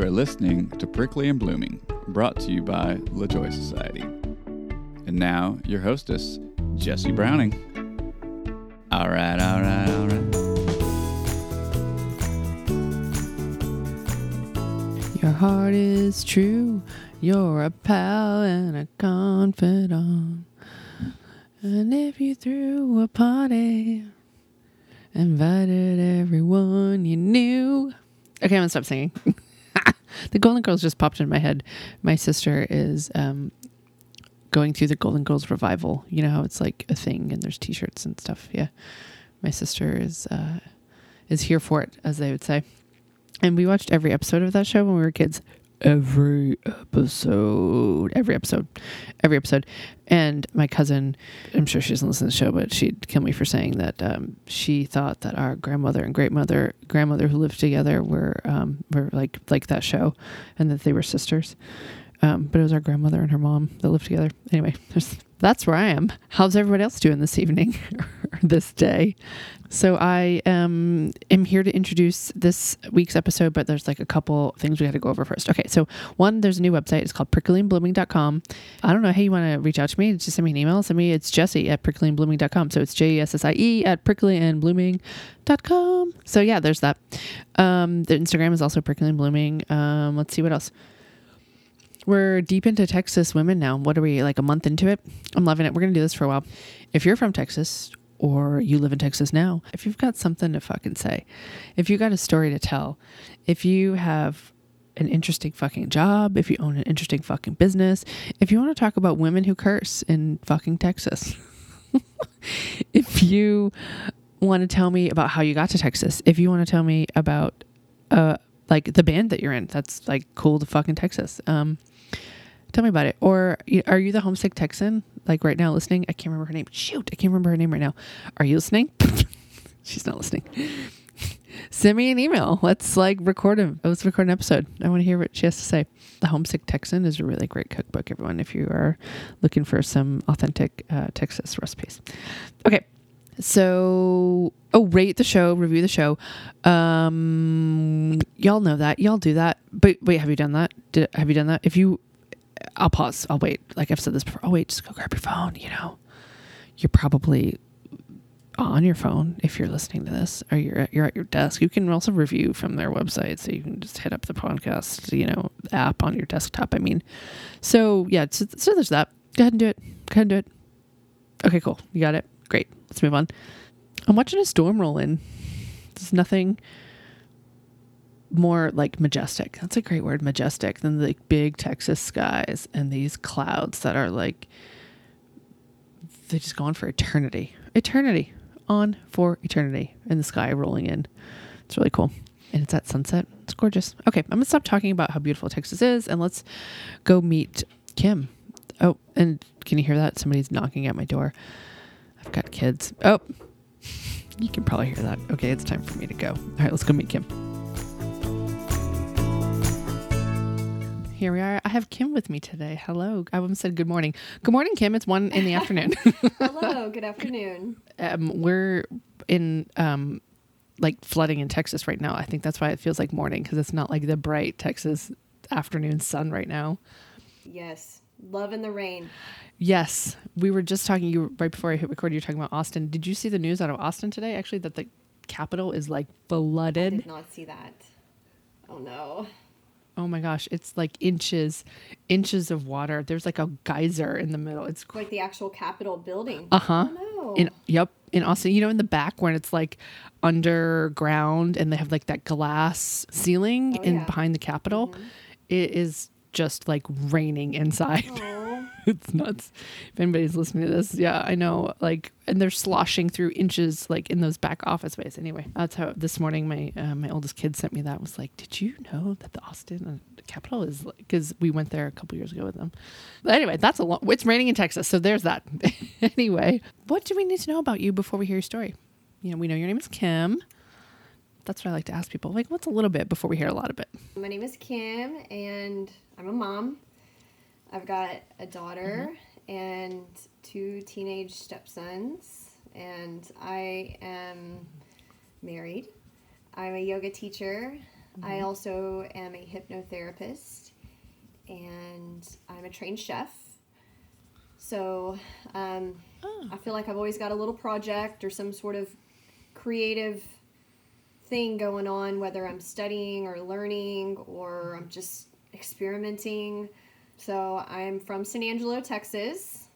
You are listening to Prickly and Blooming, brought to you by LaJoy Society. And now, your hostess, Jessie Browning. All right, all right, all right. Your heart is true. You're a pal and a confidant. And if you threw a party, invited everyone you knew. Okay, I'm gonna stop singing. the Golden Girls just popped in my head. My sister is um, going through the Golden Girls revival. You know how it's like a thing and there's T-shirts and stuff. Yeah, my sister is uh, is here for it, as they would say. And we watched every episode of that show when we were kids. Every episode, every episode, every episode. And my cousin, I'm sure she doesn't listen to the show, but she'd kill me for saying that um, she thought that our grandmother and great mother, grandmother who lived together, were um, were like like that show, and that they were sisters. Um, but it was our grandmother and her mom that lived together. Anyway, that's where I am. How's everybody else doing this evening this day? So I um, am here to introduce this week's episode, but there's like a couple things we got to go over first. Okay, so one, there's a new website. It's called pricklyandblooming.com. I don't know. Hey, you want to reach out to me? Just send me an email. Send me. It's Jessie at pricklyandblooming.com. So it's J E S S I E at pricklyandblooming.com. So yeah, there's that. Um, the Instagram is also prickly and blooming. Um, let's see what else. We're deep into Texas women now. What are we like a month into it? I'm loving it. We're gonna do this for a while. If you're from Texas or you live in Texas now, if you've got something to fucking say, if you've got a story to tell, if you have an interesting fucking job, if you own an interesting fucking business, if you want to talk about women who curse in fucking Texas, if you want to tell me about how you got to Texas, if you want to tell me about uh like the band that you're in, that's like cool to fucking Texas. Um tell me about it. Or are you the homesick Texan like right now listening? I can't remember her name. Shoot, I can't remember her name right now. Are you listening? She's not listening. Send me an email. Let's like record him. Let's record an episode. I want to hear what she has to say. The Homesick Texan is a really great cookbook, everyone, if you are looking for some authentic uh, Texas recipes. Okay. So, oh, rate the show, review the show. Um, y'all know that. Y'all do that. But wait, have you done that? Did, have you done that? If you, I'll pause. I'll wait. Like I've said this before. Oh, wait, just go grab your phone. You know, you're probably on your phone if you're listening to this or you're at, you're at your desk. You can also review from their website. So you can just hit up the podcast, you know, app on your desktop. I mean, so yeah, so, so there's that. Go ahead and do it. Go ahead and do it. Okay, cool. You got it. Great. Let's move on. I'm watching a storm roll in. There's nothing more like majestic. That's a great word, majestic, than the big Texas skies and these clouds that are like they just go on for eternity. Eternity. On for eternity. in the sky rolling in. It's really cool. And it's at sunset. It's gorgeous. Okay, I'm gonna stop talking about how beautiful Texas is and let's go meet Kim. Oh, and can you hear that? Somebody's knocking at my door. I've got kids. Oh, you can probably hear that. Okay, it's time for me to go. All right, let's go meet Kim. Here we are. I have Kim with me today. Hello. I almost said good morning. Good morning, Kim. It's one in the afternoon. Hello, good afternoon. um, we're in um, like flooding in Texas right now. I think that's why it feels like morning because it's not like the bright Texas afternoon sun right now. Yes, love in the rain. Yes, we were just talking. You right before I hit record. You were talking about Austin. Did you see the news out of Austin today? Actually, that the capital is like flooded. I did not see that. Oh no. Oh my gosh, it's like inches, inches of water. There's like a geyser in the middle. It's Like the actual Capitol building. uh huh. Oh no. In yep, in Austin, you know, in the back when it's like underground and they have like that glass ceiling Oh, in yeah. behind the Capitol, it is just like raining inside. Aw. it's nuts. If anybody's listening to this, yeah, I know. Like, and they're sloshing through inches, like in those back office ways. Anyway, that's how this morning my uh, my oldest kid sent me that. Was like, did you know that the Austin uh, Capitol is because we went there a couple years ago with them. But anyway, that's a lot. It's raining in Texas, so there's that. anyway, what do we need to know about you before we hear your story? You know, we know your name is Kim. That's what I like to ask people. Like, what's a little bit before we hear a lot of it? My name is Kim, and I'm a mom. I've got a daughter and two teenage stepsons, and I am married. I'm a yoga teacher. I also am a hypnotherapist and I'm a trained chef. So um, Oh. I feel like I've always got a little project or some sort of creative thing going on, whether I'm studying or learning or I'm just experimenting. So I'm from San Angelo, Texas,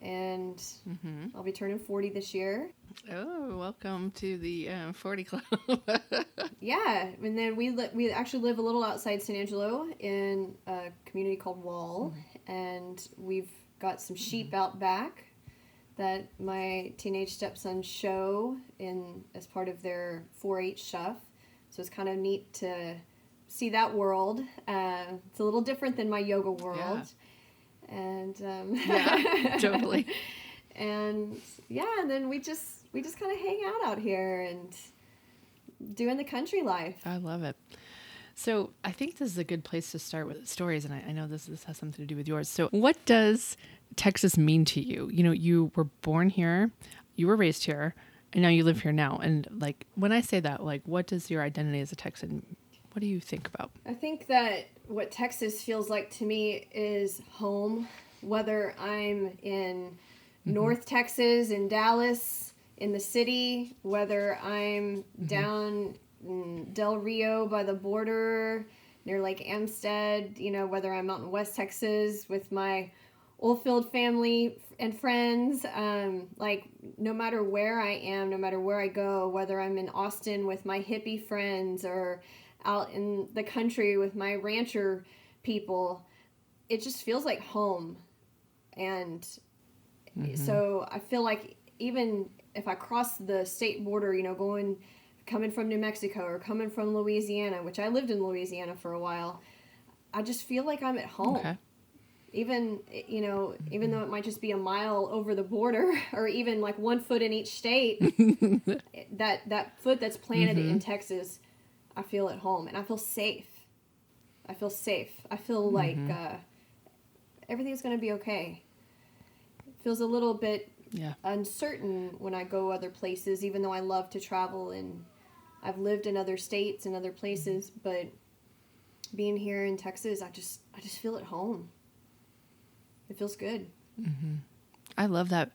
and Mm-hmm. I'll be turning 40 this year. Oh, welcome to the um, 40 Club. Yeah, and then we li- we actually live a little outside San Angelo in a community called Wall, and we've got some sheep out back that my teenage stepsons show in as part of their 4-H stuff. So it's kind of neat to see that world. Uh, it's a little different than my yoga world, and um, Yeah, totally. and yeah, and then we just we just kind of hang out out here and doing the country life. I love it. So I think this is a good place to start with stories, and I, I know this this has something to do with yours. So what does Texas mean to you? You know, you were born here, you were raised here, and now you live here now. And like when I say that, like what does your identity as a Texan? What do you think about? I think that what Texas feels like to me is home, whether I'm in North Texas, in Dallas, in the city, whether I'm down in Del Rio by the border near Lake Amistad, you know, whether I'm out in West Texas with my Oldfield family and friends, um, like no matter where I am, no matter where I go, whether I'm in Austin with my hippie friends or out in the country with my rancher people, it just feels like home. And mm-hmm. so I feel like even if I cross the state border, you know, going coming from New Mexico or coming from Louisiana, which I lived in Louisiana for a while, I just feel like I'm at home Okay. even you know even mm-hmm. though it might just be a mile over the border or even like one foot in each state that that foot that's planted mm-hmm. in texas i feel at home and i feel safe. I feel safe. I feel mm-hmm. like uh, everything's going to be okay. It feels a little bit Yeah. uncertain when i go other places even though i love to travel and i've lived in other states and other places mm-hmm. but being here in texas i just i just feel at home. It feels good. Mm-hmm. I love that.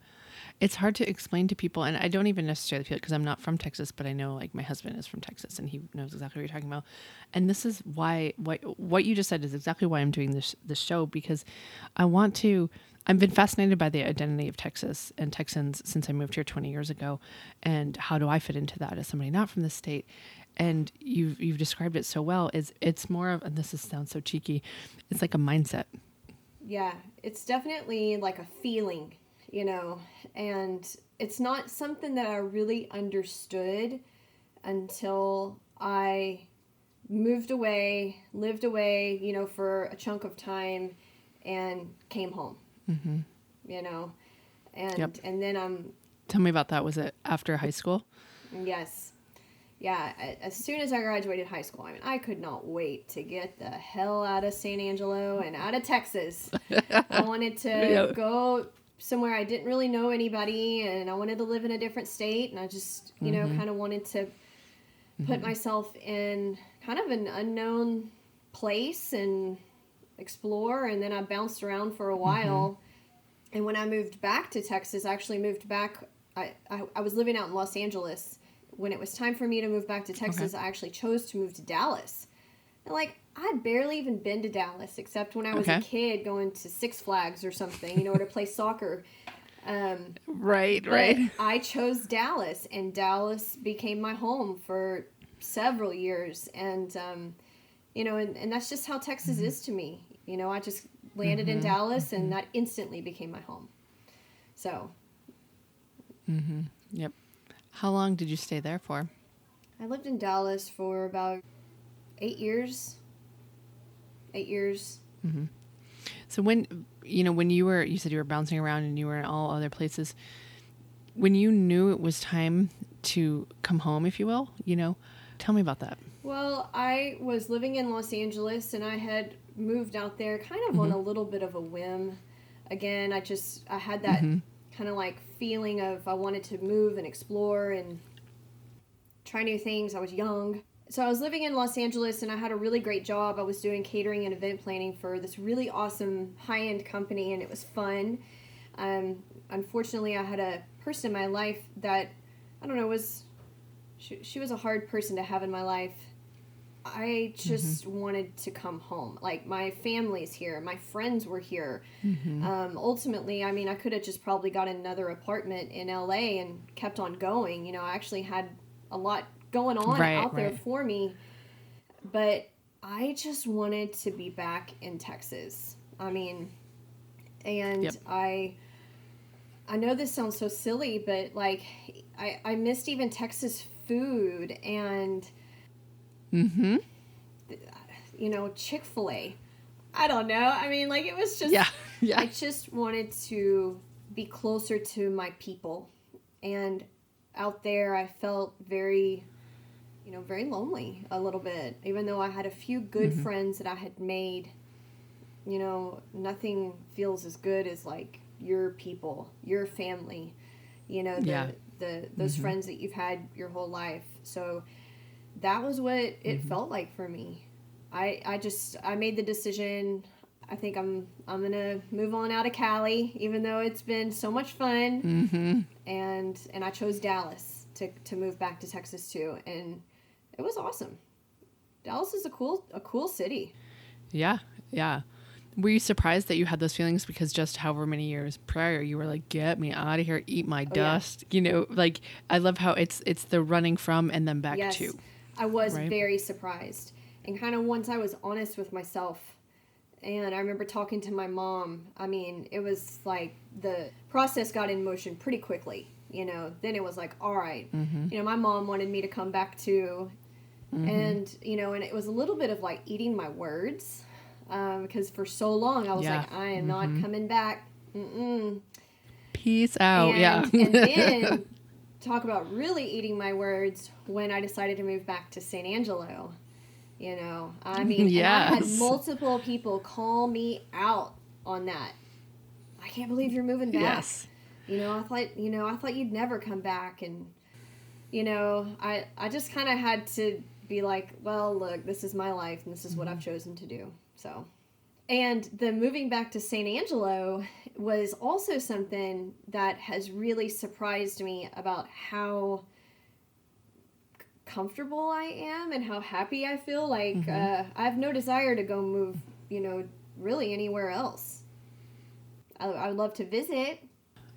It's hard to explain to people, and I don't even necessarily feel it because I'm not from Texas, but I know like my husband is from Texas, and he knows exactly what you're talking about. And this is why what what you just said is exactly why I'm doing this this show because I want to. I've been fascinated by the identity of Texas and Texans since I moved here 20 years ago, and how do I fit into that as somebody not from the state? And you've you've described it so well. Is it's more of and this is, sounds so cheeky. It's like a mindset. yeah it's definitely like a feeling you know and it's not something that i really understood until i moved away lived away you know for a chunk of time and came home hmm you know and Yep. and then i'm Tell me about that. Was it after high school? Yes. Yeah, as soon as I graduated high school, I mean, I could not wait to get the hell out of San Angelo and out of Texas. I wanted to Yeah. go somewhere I didn't really know anybody and I wanted to live in a different state and I just, you know, mm-hmm. kind of wanted to put mm-hmm. myself in kind of an unknown place and explore and then I bounced around for a while. Mm-hmm. And when I moved back to Texas, I actually moved back I, I, I was living out in Los Angeles. When it was time for me to move back to Texas, I actually chose to move to Dallas. Like I'd barely even been to Dallas except when I was a kid going to Six Flags or something, you know, to play soccer. Um, Right, but I chose Dallas, and Dallas became my home for several years. And, um, you know, and, and that's just how Texas is to me. You know, I just landed in Dallas, and that instantly became my home. So Mm-hmm. Yep. How long did you stay there for? I lived in Dallas for about eight years. Eight years. Mm-hmm. So when you know when you were you said you were bouncing around and you were in all other places. When you knew it was time to come home, if you will, you know, tell me about that. Well, I was living in Los Angeles and I had moved out there kind of on mm-hmm. a little bit of a whim. Again, I just I had that mm-hmm. kind of like feeling of I wanted to move and explore and try new things. I was young so I was living in Los Angeles and I had a really great job. I was doing catering and event planning for this really awesome high end company and it was fun. Um, unfortunately, I had a person in my life that I don't know was she, she was a hard person to have in my life. I just mm-hmm. wanted to come home. Like my family's here, my friends were here. Mm-hmm. Um, ultimately, I mean, I could have just probably got another apartment in LA and kept on going. You know, I actually had a lot going on right, out there for me. But I just wanted to be back in Texas. I mean, and yep. I I know this sounds so silly, but like I I missed even Texas food and mm-hmm. you know, Chick-fil-A. I don't know. I mean, like it was just yeah. yeah. I just wanted to be closer to my people. And out there I felt very you know, very lonely a little bit, even though I had a few good mm-hmm. friends that I had made. You know, nothing feels as good as like your people, your family, you know, the, yeah. the those mm-hmm. friends that you've had your whole life. So that was what it mm-hmm. felt like for me. I I just I made the decision I think I'm I'm gonna move on out of Cali, even though it's been so much fun. Mm-hmm. And and I chose Dallas to to move back to Texas too, and it was awesome. Dallas is a cool a cool city. Yeah, yeah. Were you surprised that you had those feelings because just however many years prior you were like, "Get me out of here, eat my oh, dust." Yeah. You know, like I love how it's it's the running from and then back yes, to. I was right? very surprised, and kind of once I was honest with myself, and I remember talking to my mom. I mean, it was like the process got in motion pretty quickly. You know, then it was like, all right. mm-hmm. You know, my mom wanted me to come back to Mm-hmm. And, you know, and it was a little bit of like eating my words because um, for so long I was yeah. like, I am mm-hmm. not coming back. Mm-mm. Peace out. And, yeah. and then talk about really eating my words when I decided to move back to San Angelo. You know, I mean, yes. I had multiple people call me out on that. I can't believe you're moving back. Yes. You know, I thought, you know, I thought you'd never come back and you know, I I just kind of had to be like, well, look, this is my life and this is mm-hmm. what I've mm-hmm. chosen to do. So, and the moving back to San Angelo was also something that has really surprised me about how comfortable I am and how happy I feel. Like, mm-hmm. uh, I have no desire to go move, you know, really anywhere else. I, I would love to visit.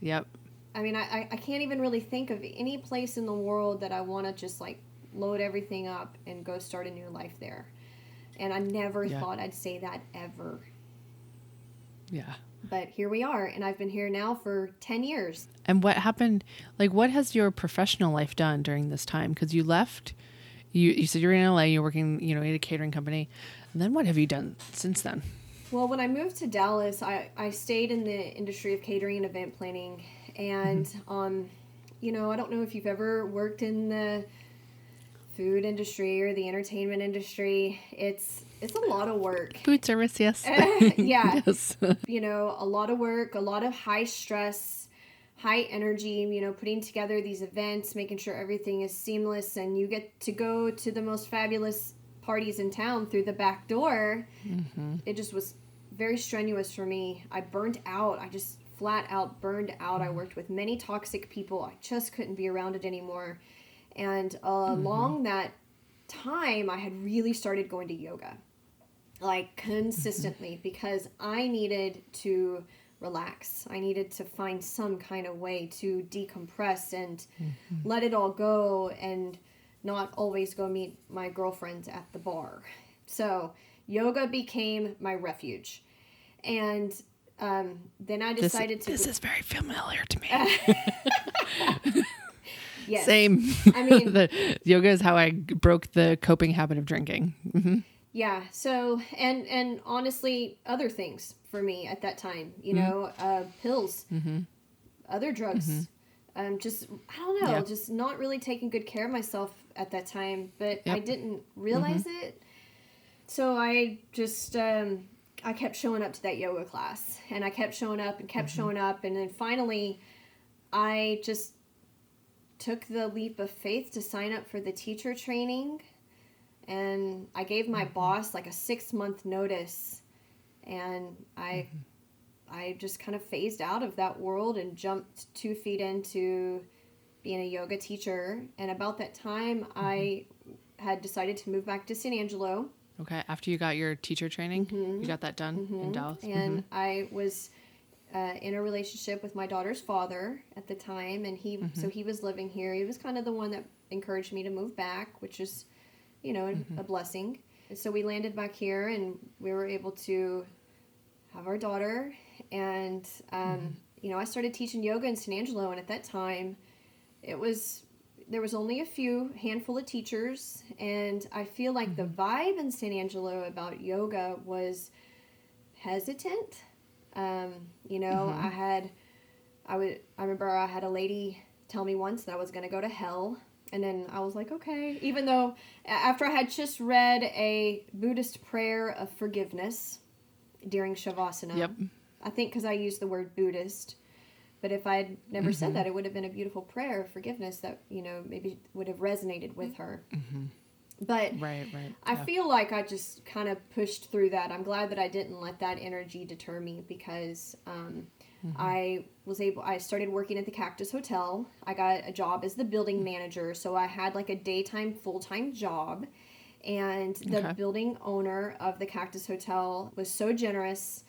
Yep. I mean, I, I can't even really think of any place in the world that I want to just like load everything up and go start a new life there. And I never yeah. thought I'd say that ever. Yeah. But here we are, and I've been here now for 10 years. And what happened? Like, what has your professional life done during this time? Because you left, you, you said you're in LA, you're working, you know, at a catering company. And then what have you done since then? Well, when I moved to Dallas, I, I stayed in the industry of catering and event planning. And, mm-hmm. um, you know, I don't know if you've ever worked in the food industry or the entertainment industry, it's it's a lot of work. Food service, yes. yeah. yes. you know, a lot of work, a lot of high stress, high energy, you know, putting together these events, making sure everything is seamless and you get to go to the most fabulous parties in town through the back door. Mm-hmm. It just was very strenuous for me. I burnt out. I just flat out burned out. I mm-hmm. worked with many toxic people. I just couldn't be around it anymore. And uh, mm-hmm. along that time, I had really started going to yoga, like consistently, because I needed to relax. I needed to find some kind of way to decompress and mm-hmm. let it all go and not always go meet my girlfriends at the bar. So, yoga became my refuge. And um, then I decided this, to. This is very familiar to me. Yes. Same. I mean, the yoga is how I broke the coping habit of drinking. Mm-hmm. Yeah. So, and and honestly, other things for me at that time, you mm-hmm. know, uh, pills, mm-hmm. other drugs. Mm-hmm. Um, just I don't know, just not really taking good care of myself at that time, but yep. I didn't realize mm-hmm. it. So I just um, I kept showing up to that yoga class, and I kept showing up and kept mm-hmm. showing up, and then finally, I just took the leap of faith to sign up for the teacher training and I gave my mm-hmm. boss like a six month notice, and I, mm-hmm. I just kind of phased out of that world and jumped two feet into being a yoga teacher. And about that time, I mm-hmm. had decided to move back to San Angelo. Okay. After you got your teacher training, you got that done in Dallas. and I was uh, in a relationship with my daughter's father at the time, and he so he was living here. He was kind of the one that encouraged me to move back, which is, you know, a blessing. So we landed back here, and we were able to have our daughter, and um, you know, I started teaching yoga in San Angelo, and at that time, it was there was only a few handful of teachers. And i feel like the vibe in san angelo about yoga was hesitant um, you know mm-hmm. i had i would i remember i had a lady tell me once that i was going to go to hell and then i was like okay. Even though after i had just read a buddhist prayer of forgiveness during shavasana Yep. i think because i used the word buddhist but if I had never said mm-hmm. that, it would have been a beautiful prayer of forgiveness that, you know, maybe would have resonated with mm-hmm. her. But Right, right. I yeah. feel like I just kind of pushed through that. I'm glad that I didn't let that energy deter me because um, I was able, I started working at the Cactus Hotel. I got a job as the building manager. So I had like a daytime, full time job. And the Okay. building owner of the Cactus Hotel was so generous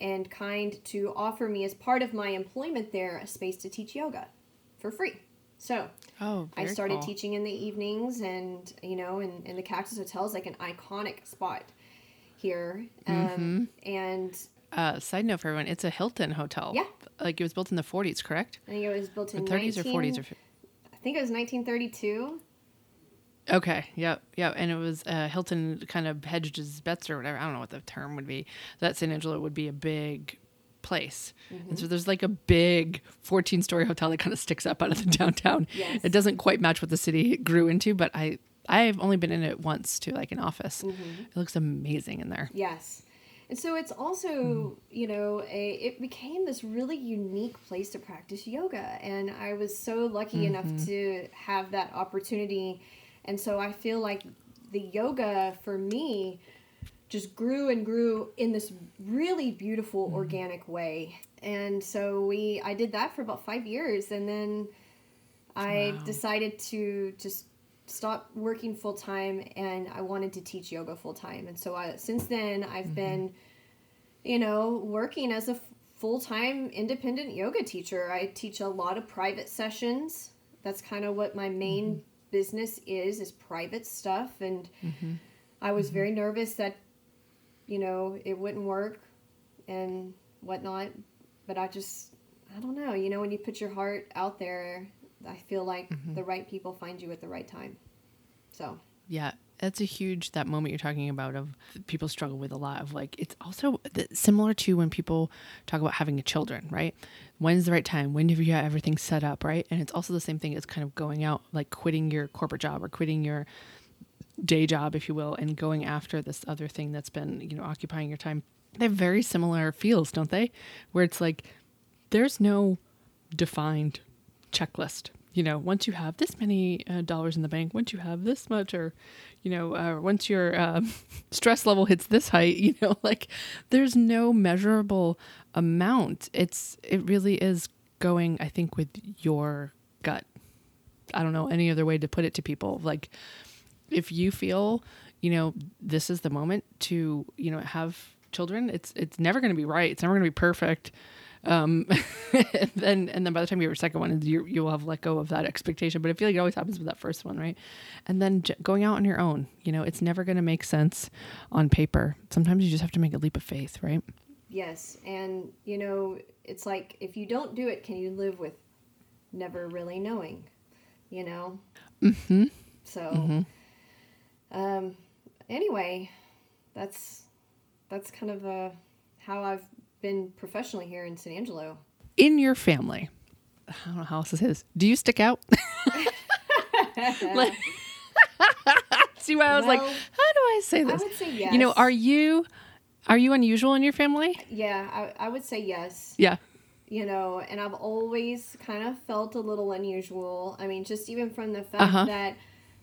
and kind to offer me, as part of my employment there, a space to teach yoga for free. So oh, I started cool. teaching in the evenings, and you know, and, and the Cactus Hotel is like an iconic spot here. Um, And Uh, side note for everyone, it's a Hilton hotel. Yeah. Like it was built in the 40s, correct? I think it was built Or in 30s 19, or 40s or. I think it was 1932. Okay. Yep. Yep. And it was uh, Hilton kind of hedged his bets or whatever. I don't know what the term would be. That San Angelo would be a big place. Mm-hmm. And so there's like a big 14 story hotel that kind of sticks up out of the downtown. Yes. It doesn't quite match what the city grew into, but I I've only been in it once to like an office. Mm-hmm. It looks amazing in there. Yes. And so it's also, you know, a it became this really unique place to practice yoga and I was so lucky enough to have that opportunity. And so I feel like the yoga for me just grew and grew in this really beautiful mm-hmm. organic way. And so we I did that for about 5 years and then I Wow. decided to just stop working full time and I wanted to teach yoga full time. And so I, since then, I've mm-hmm. been, you know, working as a full time independent yoga teacher. I teach a lot of private sessions. That's kind of what my main mm-hmm. business is, is private stuff. And I was very nervous that, you know, it wouldn't work and whatnot. But I just, I don't know. You know, when you put your heart out there, I feel like mm-hmm. the right people find you at the right time. So, Yeah, that's a huge that moment you're talking about of people struggle with a lot of like it's also th- similar to when people talk about having children, right? When's the right time? When have you got everything set up, right? And it's also the same thing as kind of going out, like quitting your corporate job or quitting your day job, if you will, and going after this other thing that's been you know occupying your time. They have very similar feels, don't they? Where it's like there's no defined checklist. You know, once you have this many uh, dollars in the bank, once you have this much, or, you know, uh, once your um, stress level hits this height, you know, like there's no measurable amount. It's, it really is going, I think, with your gut. I don't know any other way to put it to people. Like, if you feel, you know, this is the moment to, you know, have children, it's it's never going to be right. It's never going to be perfect. Um, and then and then by the time you have your second one, you you'll have let go of that expectation. But I feel like it always happens with that first one, right? And then j- going out on your own, you know, it's never going to make sense on paper. Sometimes you just have to make a leap of faith, right? yes. And, you know, it's like if you don't do it, can you live with never really knowing? You know? Mm-hmm. So, um, anyway, that's that's kind of uh, how I've been professionally here in San Angelo. In your family, I don't know how else to say this. Do you stick out? Like- See why I was like, how do I say this? I would say yes. You know, are you are you unusual in your family? yeah, I, I would say yes. Yeah. you know, and I've always kind of felt a little unusual. I mean, just even from the fact Uh-huh. that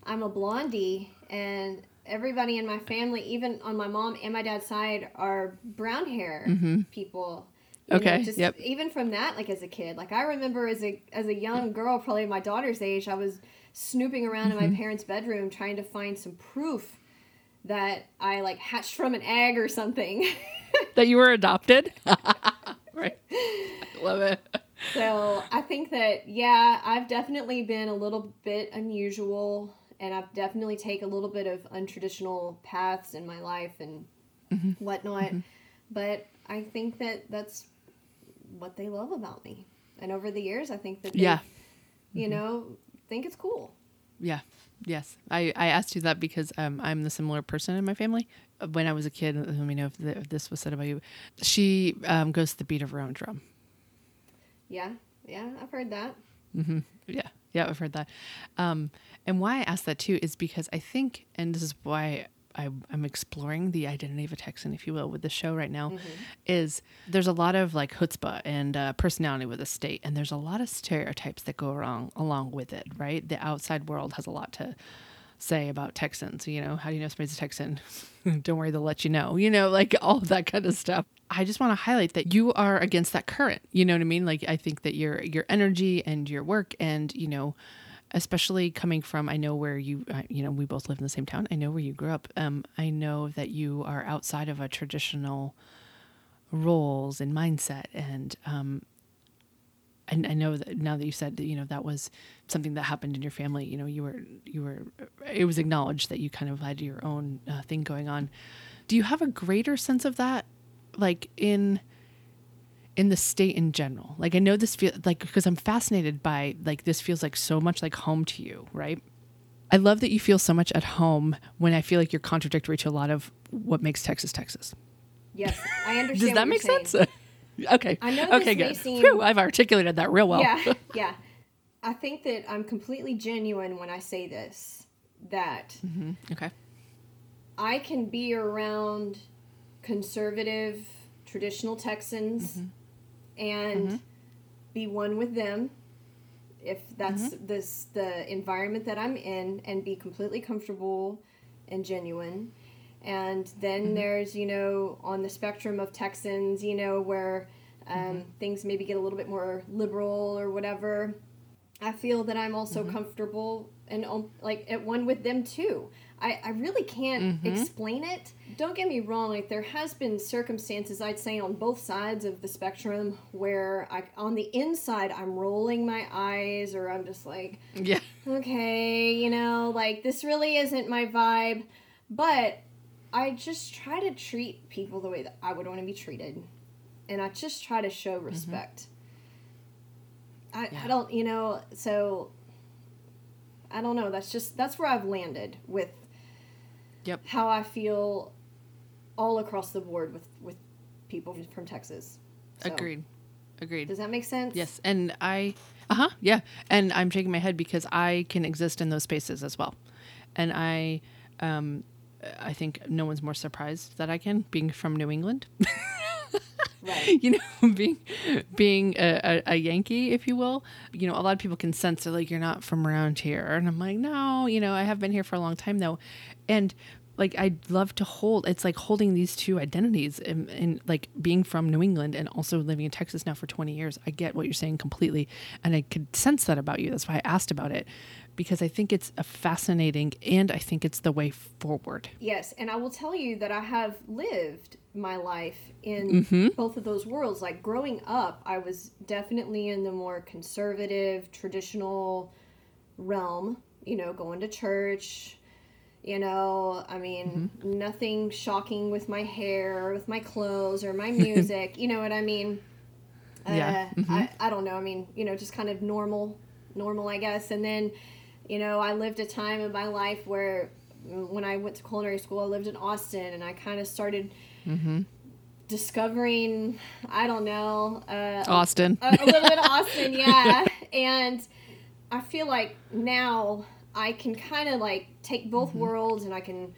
I'm a blondie, and everybody in my family, even on my mom and my dad's side, are brown hair mm-hmm. people. You know, Okay, just yep. even from that, like as a kid, like I remember as a as a young girl, probably my daughter's age, I was snooping around in my mm-hmm. parents' bedroom trying to find some proof that I like hatched from an egg or something. That you were adopted. right. I Love it. so I think that yeah, I've definitely been a little bit unusual, and I've definitely take a little bit of untraditional paths in my life and Mm-hmm. whatnot. But I think that that's what they love about me, and over the years, I think that they, Yeah. you know, think it's cool. Yeah. Yes. I, I asked you that because um, I'm the similar person in my family. When I was a kid, let me know if, th- if this was said about you. She um, goes to the beat of her own drum. Yeah, yeah, I've heard that. Yeah. Yeah, I've heard that. Um, and why I ask that too is because I think, and this is why I, I'm exploring the identity of a Texan, if you will, with the show right now, is there's a lot of like chutzpah and uh, personality with the state, and there's a lot of stereotypes that go wrong along with it, right? The outside world has a lot to say about Texans. You know, how do you know somebody's a Texan? Don't worry, they'll let you know. You know, like all of that kind of stuff. I just want to highlight that you are against that current. You know what I mean? Like I think that your your energy and your work and you know, especially coming from I know where you uh, you know we both live in the same town. I know where you grew up. Um, I know that you are outside of a traditional roles and mindset and um, and I know that now that you said that, you know, that was something that happened in your family, you know, you were, you were, it was acknowledged that you kind of had your own uh, thing going on. Do you have a greater sense of that, like in, in the state in general? Like, I know this feel like, because I'm fascinated by, like, this feels like so much like home to you, right? I love that you feel so much at home when I feel like you're contradictory to a lot of what makes Texas, Texas. Yes, I understand. Does that make saying. sense? okay. I know this okay, good. seem- Phew, I've articulated that real well. Yeah, yeah. I think that I'm completely genuine when I say this. That mm-hmm. Okay. I can be around conservative, traditional Texans mm-hmm. And mm-hmm. be one with them if that's mm-hmm. this the environment that I'm in and be completely comfortable and genuine. And then mm-hmm. there's, you know, on the spectrum of Texans, you know, where um, things maybe get a little bit more liberal or whatever. I feel that I'm also comfortable and um, like at one with them too. I, I really can't mm-hmm. explain it. Don't get me wrong, like there has been circumstances I'd say on both sides of the spectrum where I on the inside I'm rolling my eyes or I'm just like, Yeah. okay, you know, like this really isn't my vibe. But I just try to treat people the way that I would want to be treated. And I just try to show mm-hmm. respect. I, I don't, you know, so I don't know. That's just, that's where I've landed with Yep. how I feel all across the board with, with people from Texas. So, Agreed. Agreed. Does that make sense? Yes. And I, uh huh. Yeah. And I'm shaking my head because I can exist in those spaces as well. And I, um, I think no one's more surprised that I can, being from New England. Right. you know, being being a, a, a Yankee, if you will. You know, a lot of people can sense that like you're not from around here, and I'm like, no, you know, I have been here for a long time though, and like I'd love to hold. It's like holding these two identities, and, and like being from New England and also living in Texas now for 20 years. I get what you're saying completely, and I could sense that about you. That's why I asked about it, because I think it's a fascinating, and I think it's the way forward. Yes, and I will tell you that I have lived my life in mm-hmm. both of those worlds. Like growing up, I was definitely in the more conservative, traditional realm, you know, going to church. You know, I mean, mm-hmm. nothing shocking with my hair or with my clothes or my music. you know what I mean? Yeah. Uh, mm-hmm. I, I don't know. I mean, you know, just kind of normal, normal, I guess. And then, you know, I lived a time in my life where when I went to culinary school, I lived in Austin and I kind of started Mm-hmm. discovering, I don't know, uh, Austin. a, a little bit of Austin, yeah. And I feel like now I can kind of like take both mm-hmm. worlds and I can,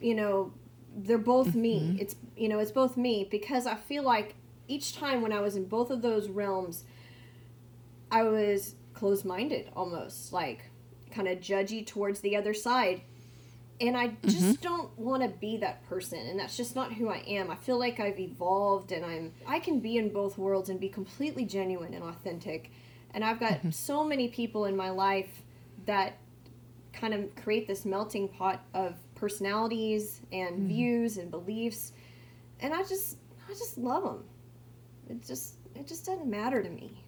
you know, they're both me. Mm-hmm. It's, you know, it's both me because I feel like each time when I was in both of those realms, I was closed minded almost. Like, kind of judgy towards the other side. And I mm-hmm. just don't want to be that person and that's just not who I am. I feel like I've evolved and I'm I can be in both worlds and be completely genuine and authentic. And I've got mm-hmm. so many people in my life that kind of create this melting pot of personalities and mm-hmm. views and beliefs and I just I just love them. It just it just doesn't matter to me.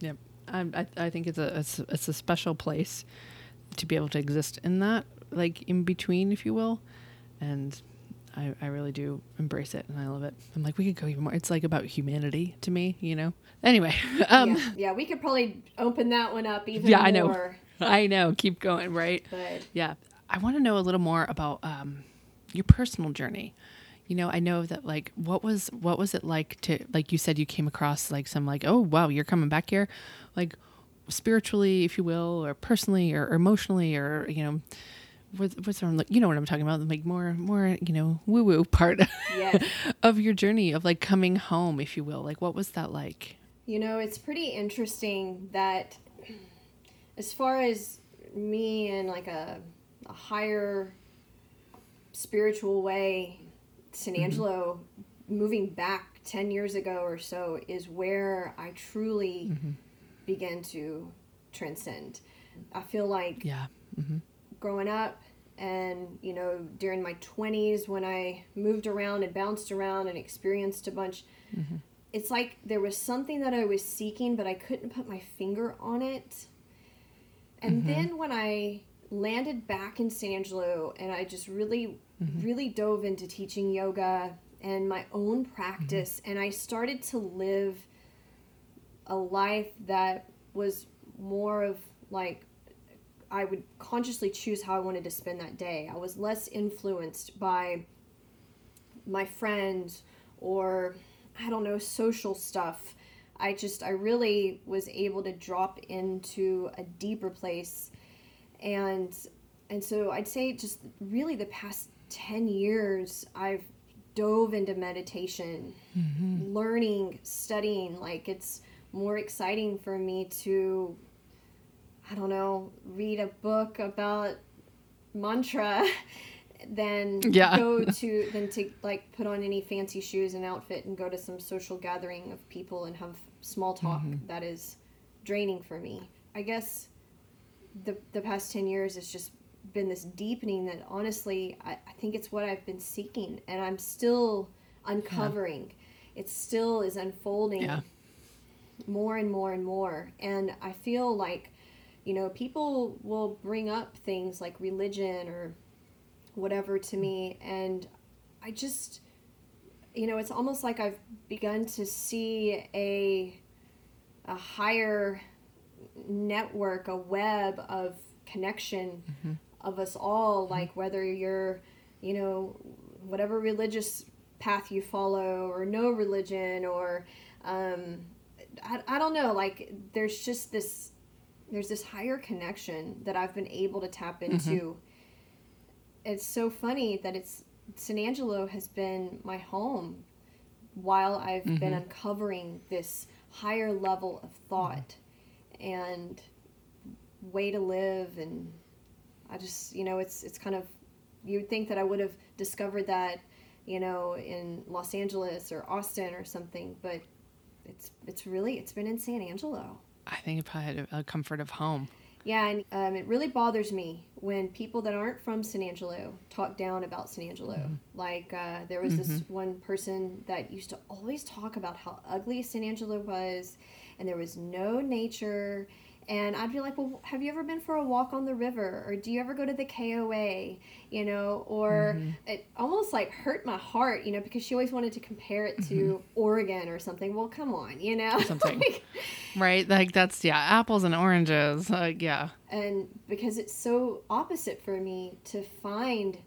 Yep. I, I, I think it's a, it's, it's a special place to be able to exist in that, like in between, if you will. And I, I really do embrace it and I love it. I'm like, we could go even more. It's like about humanity to me, you know? Anyway, um, yeah, yeah, we could probably open that one up even Yeah, more. I know. I know. Keep going, right? But Yeah. I want to know a little more about um, your personal journey. You know, I know that like what was what was it like to like you said you came across like some like oh wow you're coming back here, like spiritually if you will or personally or, or emotionally or you know what's what's on you know what I'm talking about like more more you know woo woo part Yes. of your journey of like coming home if you will. Like what was that like? You know, it's pretty interesting that as far as me in like a, a higher spiritual way, San Angelo mm-hmm. moving back 10 years ago or so is where I truly mm-hmm. began to transcend. I feel like yeah. Mm-hmm. Growing up and you know during my 20s when i moved around and bounced around and experienced a bunch mm-hmm. it's like there was something that i was seeking but i couldn't put my finger on it. And mm-hmm. then when i landed back in san angelo and i just really mm-hmm. really dove into teaching yoga and my own practice and i started to live a life that was more of like I would consciously choose how I wanted to spend that day. I was less influenced by my friends or I don't know social stuff. I just I really was able to drop into a deeper place and and so I'd say just really the past 10 years I've dove into meditation, mm-hmm. learning, studying like it's more exciting for me to I don't know, read a book about mantra than Yeah. go to than to like put on any fancy shoes and outfit and go to some social gathering of people and have small talk mm-hmm. that is draining for me. I guess the the past 10 years has just been this deepening that honestly I, I think it's what I've been seeking and I'm still uncovering. It still is unfolding yeah more and more and more. And I feel like, you know, people will bring up things like religion or whatever to me. And I just, you know, it's almost like I've begun to see a, a higher network, a web of connection of us all, like whether you're, you know, whatever religious path you follow or no religion or, um, I, I don't know like there's just this there's this higher connection that i've been able to tap mm-hmm. into. It's so funny that it's san angelo has been my home while i've been mm-hmm. uncovering this higher level of thought and way to live. And i just you know it's it's kind of you would think that i would have discovered that you know in los angeles or austin or something but it's it's really it's been in San Angelo. I think it probably had a, a comfort of home Yeah, and um, it really bothers me when people that aren't from San Angelo talk down about San Angelo. Like uh, there was this one person that used to always talk about how ugly San Angelo was, and there was no nature. And I'd be like, well, have you ever been for a walk on the river? Or do you ever go to the KOA? You know, or it almost like hurt my heart, you know, because she always wanted to compare it to Oregon or something. Well, come on, you know? Something. Like, right like that's yeah apples and oranges like yeah and because it's so opposite for me to find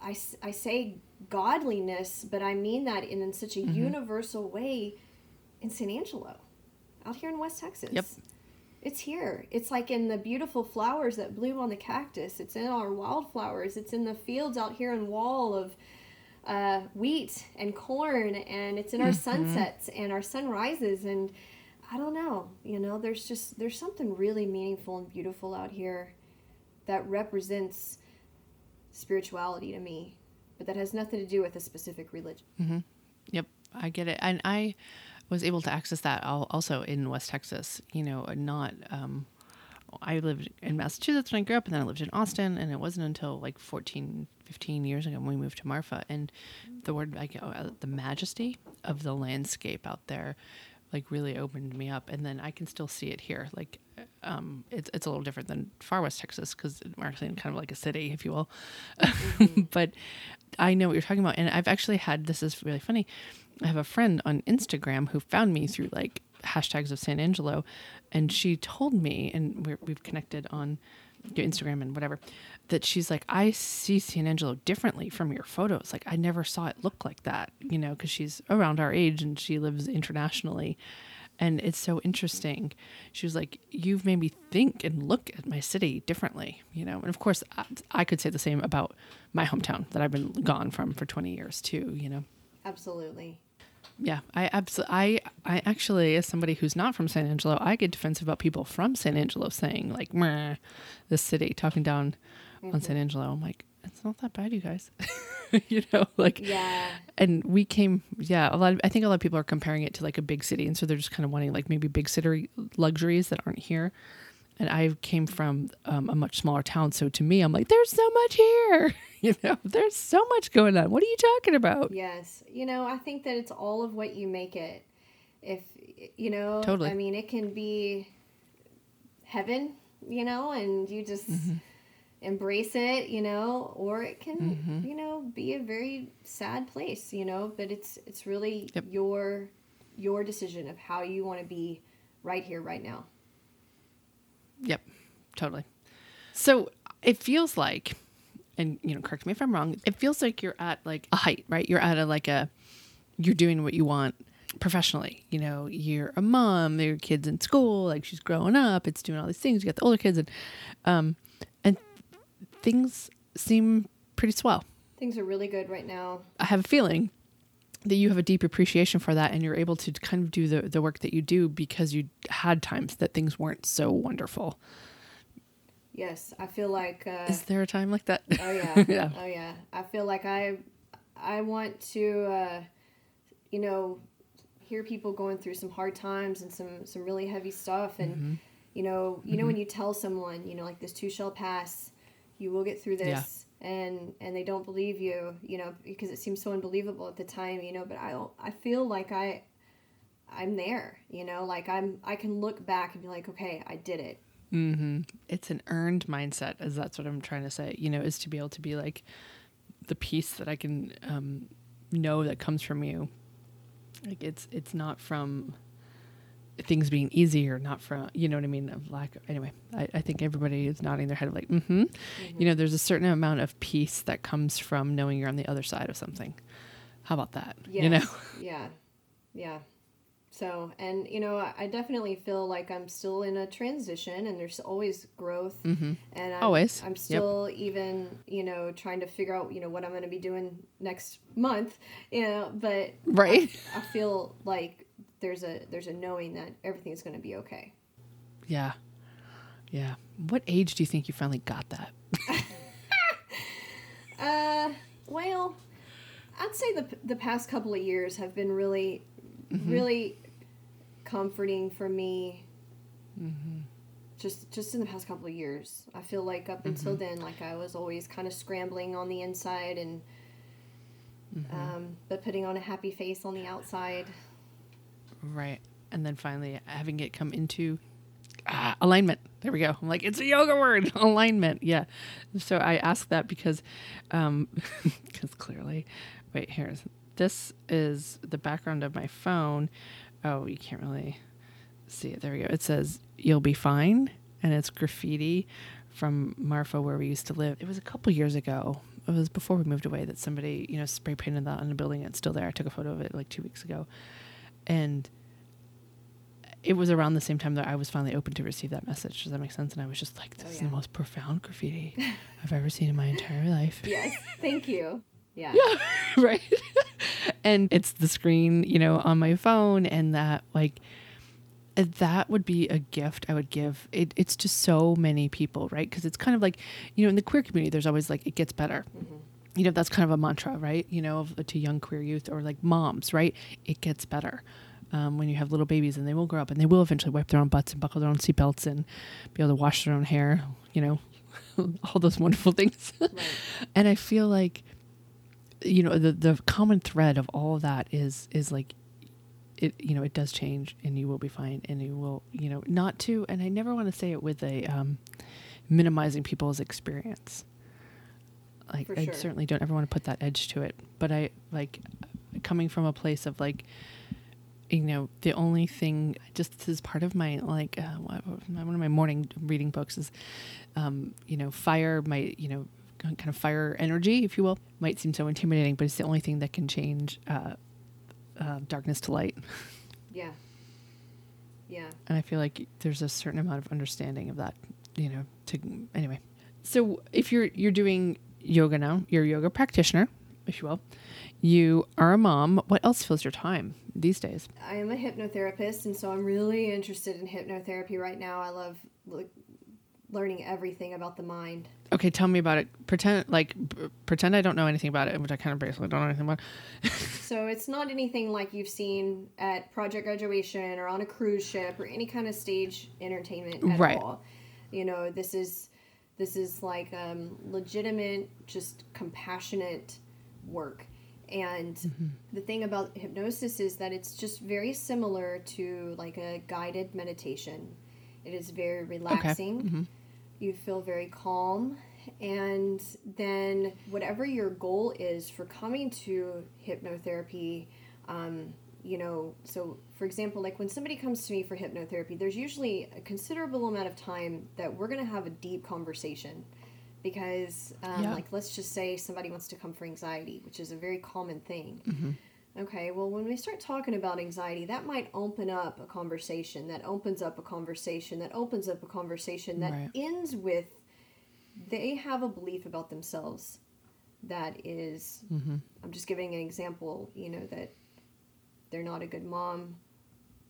I, I say godliness but i mean that in, in such a Mm-hmm. universal way in san angelo out here in west texas Yep. It's here it's like in the beautiful flowers that bloom on the cactus it's in our wildflowers it's in the fields out here in wall of uh, wheat and corn and it's in our Mm-hmm. sunsets and our sunrises and I don't know. You know, there's just there's something really meaningful and beautiful out here that represents spirituality to me, but that has nothing to do with a specific religion. Mm-hmm. Yep, I get it, and I was able to access that al- also in West Texas. You know, not. Um, I lived in Massachusetts when I grew up, and then I lived in Austin, and it wasn't until like 14, 15 years ago when we moved to Marfa, and the word like uh, the majesty of the landscape out there, like really opened me up, and then I can still see it here. Like, um, it's it's a little different than far West Texas because we're actually in kind of like a city, if you will, but I know what you're talking about, and I've actually had this is really funny. I have a friend on Instagram who found me through like hashtags of San Angelo, and she told me, and we're, we've connected on your Instagram and whatever, that she's like, I see San Angelo differently from your photos. Like I never saw it look like that, you know, because she's around our age and she lives internationally. And it's so interesting. She was like, You've made me think and look at my city differently, you know. And of course, I, I could say the same about my hometown that I've been gone from for 20 years, too, you know. Absolutely. Yeah, I absolutely. I I actually, as somebody who's not from San Angelo, I get defensive about people from San Angelo saying like, "Meh, this city," talking down on San mm-hmm. Angelo. I'm like, it's not that bad, you guys. you know, like, Yeah. and we came. Yeah, a lot. Of, I think a lot of people are comparing it to like a big city, and so they're just kind of wanting like maybe big city luxuries that aren't here. And I came from um, a much smaller town, so to me, I'm like, there's so much here. you know, there's so much going on. What are you talking about? Yes. You know, I think that it's all of what you make it. If, you know, Totally. I mean, it can be heaven, you know, and you just embrace it, you know, or it can, you know, be a very sad place, you know, but it's it's really Yep. your your decision of how you want to be right here right now. Yep, totally. So it feels like, and you know, correct me if I'm wrong. It feels like you're at like a height, right? You're at a like a, you're doing what you want professionally. You know, you're a mom. Your kid's in school. Like she's growing up. It's doing all these things. You got the older kids, and um, and things seem pretty swell. Things are really good right now. I have a feeling that you have a deep appreciation for that and you're able to kind of do the, the work that you do because you had times that things weren't so wonderful. Yes, I feel like uh, Is there a time like that? Oh yeah. Yeah. Oh yeah. I feel like I I want to uh, you know hear people going through some hard times and some some really heavy stuff and Mm-hmm. you know you know when you tell someone you know like this too shall pass you will get through Yeah. And and they don't believe you you know because it seems so unbelievable at the time you know but I I feel like I I'm there you know like I'm I can look back and be like okay I did it hmm It's an earned mindset, as that's what I'm trying to say. You know, is to be able to be like the peace that I can um, know that comes from you. Like it's it's not from things being easier, not from you know what I mean. Of lack. Anyway, I, I think everybody is nodding their head like, mm-hmm. You know, there's a certain amount of peace that comes from knowing you're on the other side of something. How about that? Yes. You know. Yeah. Yeah. So, and you know, I- I definitely feel like I'm still in a transition and there's always growth. Mm-hmm. And I'm, Always. I'm Yep. still even, you know, trying to figure out, you know, what I'm going to be doing next month, you know, but Right. I feel like there's a there's a knowing that everything's going to be okay. Yeah. Yeah. What age do you think you finally got that? Uh, well, I'd say the the past couple of years have been really, really comforting for me. Mm-hmm. Just just in the past couple of years, I feel like up until then, like I was always kind of scrambling on the inside and, um, but putting on a happy face on the outside. Right. And then finally having it come into ah, alignment. There we go. I'm like, it's a yoga word. alignment. Yeah. So I ask that because, um, because clearly, wait, here's this is the background of my phone. Oh, you can't really see it. There we go. It says, You'll be fine. And it's graffiti from Marfa, where we used to live. It was a couple years ago. It was before we moved away that somebody, you know, spray painted that on the building. It's still there. I took a photo of it like two weeks ago. And it was around the same time that I was finally open to receive that message. Does that make sense? And I was just like, this Oh, is the most profound graffiti I've ever seen in my entire life. Yes, thank you. Yeah. yeah right. and it's the screen, you know, on my phone and that like that would be a gift I would give. It, it's to so many people, right? Because it's kind of like, you know, in the queer community, there's always like, it gets better. Mm-hmm. You know, that's kind of a mantra, right? You know, of, to young queer youth or like moms, right? It gets better. Um, when you have little babies and they will grow up and they will eventually wipe their own butts and buckle their own seatbelts and be able to wash their own hair, you know, all those wonderful things. Right. and I feel like, you know, the, the common thread of all of that is, is like, it, you know, it does change and you will be fine and you will, you know, not to, and I never want to say it with a, um, minimizing people's experience. Like, For I certainly don't ever want to put that edge to it, but I like coming from a place of like, you know, the only thing, just this is part of my, like, uh, one of my morning reading books is, um, you know, fire might, you know, kind of fire energy, if you will, might seem so intimidating, but it's the only thing that can change uh, uh, darkness to light. Yeah. Yeah. And I feel like there's a certain amount of understanding of that, you know, to anyway. So if you're you're doing yoga now, you're a yoga practitioner, if you will. You are a mom. What else fills your time these days? I am a hypnotherapist, and so I'm really interested in hypnotherapy right now. I love like, learning everything about the mind. Okay, tell me about it. Pretend like b- pretend I don't know anything about it, which I kind of basically don't know anything about. So it's not anything like you've seen at Project Graduation or on a cruise ship or any kind of stage entertainment at Right. all. You know, this is this is like um, legitimate, just compassionate work. And the thing about hypnosis is that it's just very similar to like a guided meditation. It is very relaxing. Okay. You feel very calm. And then, whatever your goal is for coming to hypnotherapy, um, you know, so for example, like when somebody comes to me for hypnotherapy, there's usually a considerable amount of time that we're going to have a deep conversation because, um, Yeah. like, let's just say somebody wants to come for anxiety, which is a very common thing. Mm-hmm. Okay, well, when we start talking about anxiety, that might open up a conversation, that opens up a conversation, that opens up a conversation that Right. ends with they have a belief about themselves that is, mm-hmm. I'm just giving an example, you know, that they're not a good mom.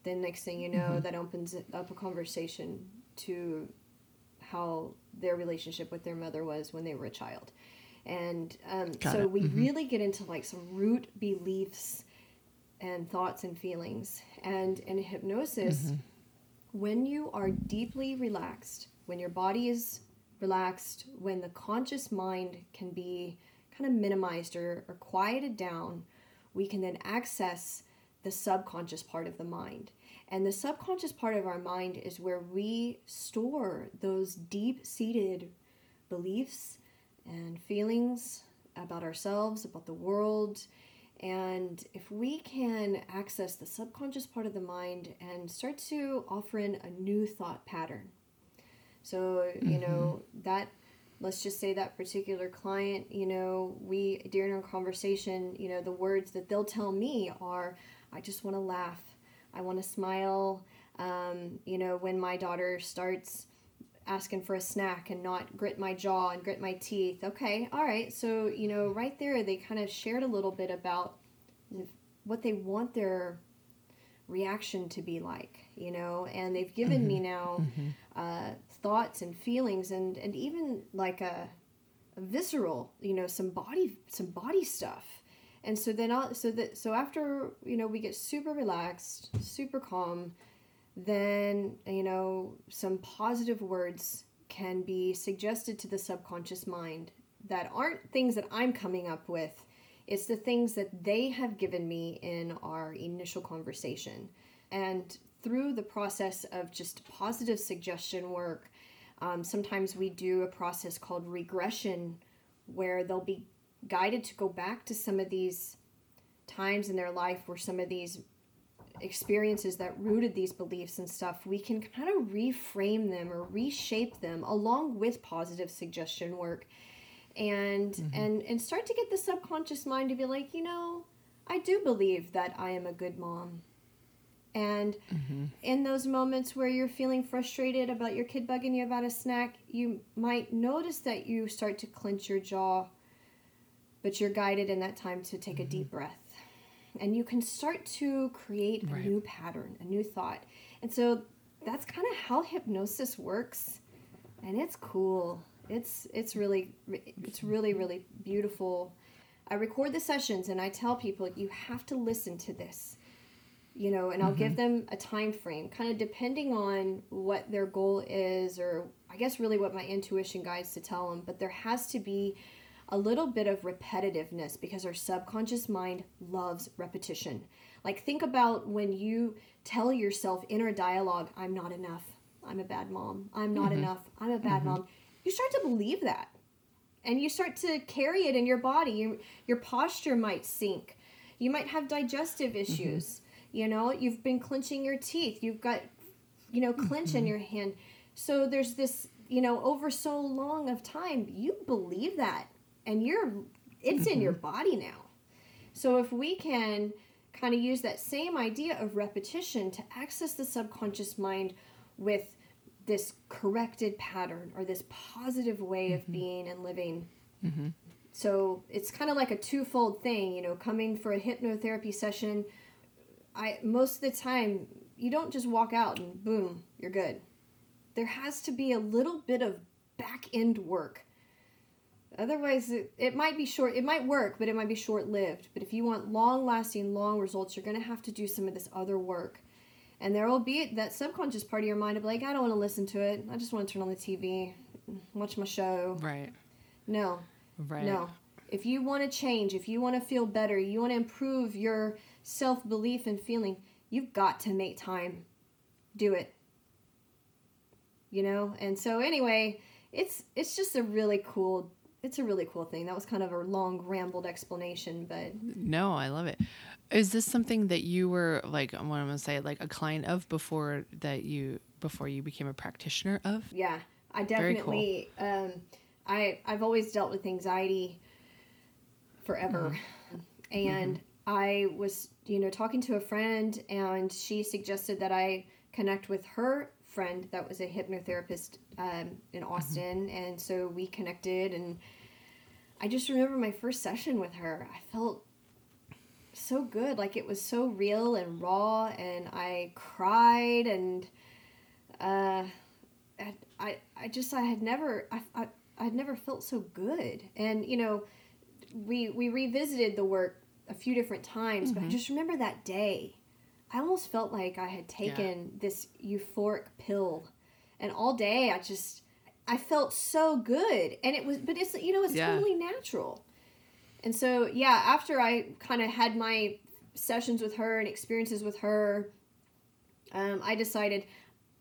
Then next thing you know, mm-hmm. that opens up a conversation to how their relationship with their mother was when they were a child. And um, so it. we really get into like some root beliefs and thoughts and feelings. And in hypnosis, when you are deeply relaxed, when your body is relaxed, when the conscious mind can be kind of minimized or, or quieted down, we can then access the subconscious part of the mind. And the subconscious part of our mind is where we store those deep seated beliefs and feelings about ourselves, about the world. And if we can access the subconscious part of the mind and start to offer in a new thought pattern. So, you know, mm-hmm. that, let's just say that particular client, you know, we, during our conversation, you know, the words that they'll tell me are, I just want to laugh. I want to smile. Um, you know, when my daughter starts asking for a snack and not grit my jaw and grit my teeth. Okay, all right. So, you know, right there, they kind of shared a little bit about what they want their reaction to be like, you know, and they've given me now uh, thoughts and feelings and, and even like a, a visceral, you know, some body, some body stuff. And so then, I'll, so that, so after, you know, we get super relaxed, super calm, then you know some positive words can be suggested to the subconscious mind that aren't things that I'm coming up with. It's the things that they have given me in our initial conversation. And through the process of just positive suggestion work, um, sometimes we do a process called regression where they'll be guided to go back to some of these times in their life where some of these experiences that rooted these beliefs and stuff, we can kind of reframe them or reshape them along with positive suggestion work. And mm-hmm. and and start to get the subconscious mind to be like, you know, I do believe that I am a good mom. And mm-hmm. in those moments where you're feeling frustrated about your kid bugging you about a snack, you might notice that you start to clench your jaw, but you're guided in that time to take a mm-hmm. deep breath and you can start to create a Right. new pattern, a new thought. And so that's kind of how hypnosis works. And it's cool. It's it's really it's really mm-hmm. really beautiful. I record the sessions and I tell people you have to listen to this. You know, and I'll give mm-hmm. them a time frame, kind of depending on what their goal is, or I guess really what my intuition guides to tell them. But there has to be a little bit of repetitiveness because our subconscious mind loves repetition. Like, think about when you tell yourself inner dialogue, I'm not enough. I'm a bad mom. I'm not mm-hmm. enough. I'm a bad mm-hmm. mom. You start to believe that. And you start to carry it in your body. Your, your posture might sink. You might have digestive mm-hmm. issues. You know, you've been clenching your teeth. You've got, you know, clench in your hand. So there's this, you know, over so long of time, you believe that. And you're, it's in your mm-hmm. body now. So if we can kind of use that same idea of repetition to access the subconscious mind with this corrected pattern or this positive way of mm-hmm. being and living. Mm-hmm. So it's kind of like a twofold thing, you know, coming for a hypnotherapy session. I most of the time you don't just walk out and boom, you're good. There has to be a little bit of back end work. Otherwise, it, it might be short. It might work, but it might be short lived. But if you want long lasting, long results, you're going to have to do some of this other work. And there will be that subconscious part of your mind of like, I don't want to listen to it. I just want to turn on the TV, watch my show. Right. No, Right. no. If you want to change, if you want to feel better, you want to improve your self belief and feeling, you've got to make time. Do it. You know? And so anyway, it's it's just a really cool it's a really cool thing. That was kind of a long rambled explanation, but No, I love it. Is this something that you were like what I'm gonna say, like a client of before that you before you became a practitioner of? yeah, I Very cool. definitely um I I've always dealt with anxiety forever. And I was, you know, talking to a friend and she suggested that I connect with her friend that was a hypnotherapist um, in Austin and so we connected and I just remember my first session with her. I felt so good, like it was so real and raw and I cried and uh I, I, just I had never I, I I'd never felt so good. And you know we we revisited the work a few different times but I just remember that day. I almost felt like I had taken this euphoric pill. And all day I just I felt so good and it was but it's you know it's Yeah. totally natural and so yeah after I kind of had my sessions with her and experiences with her um, I decided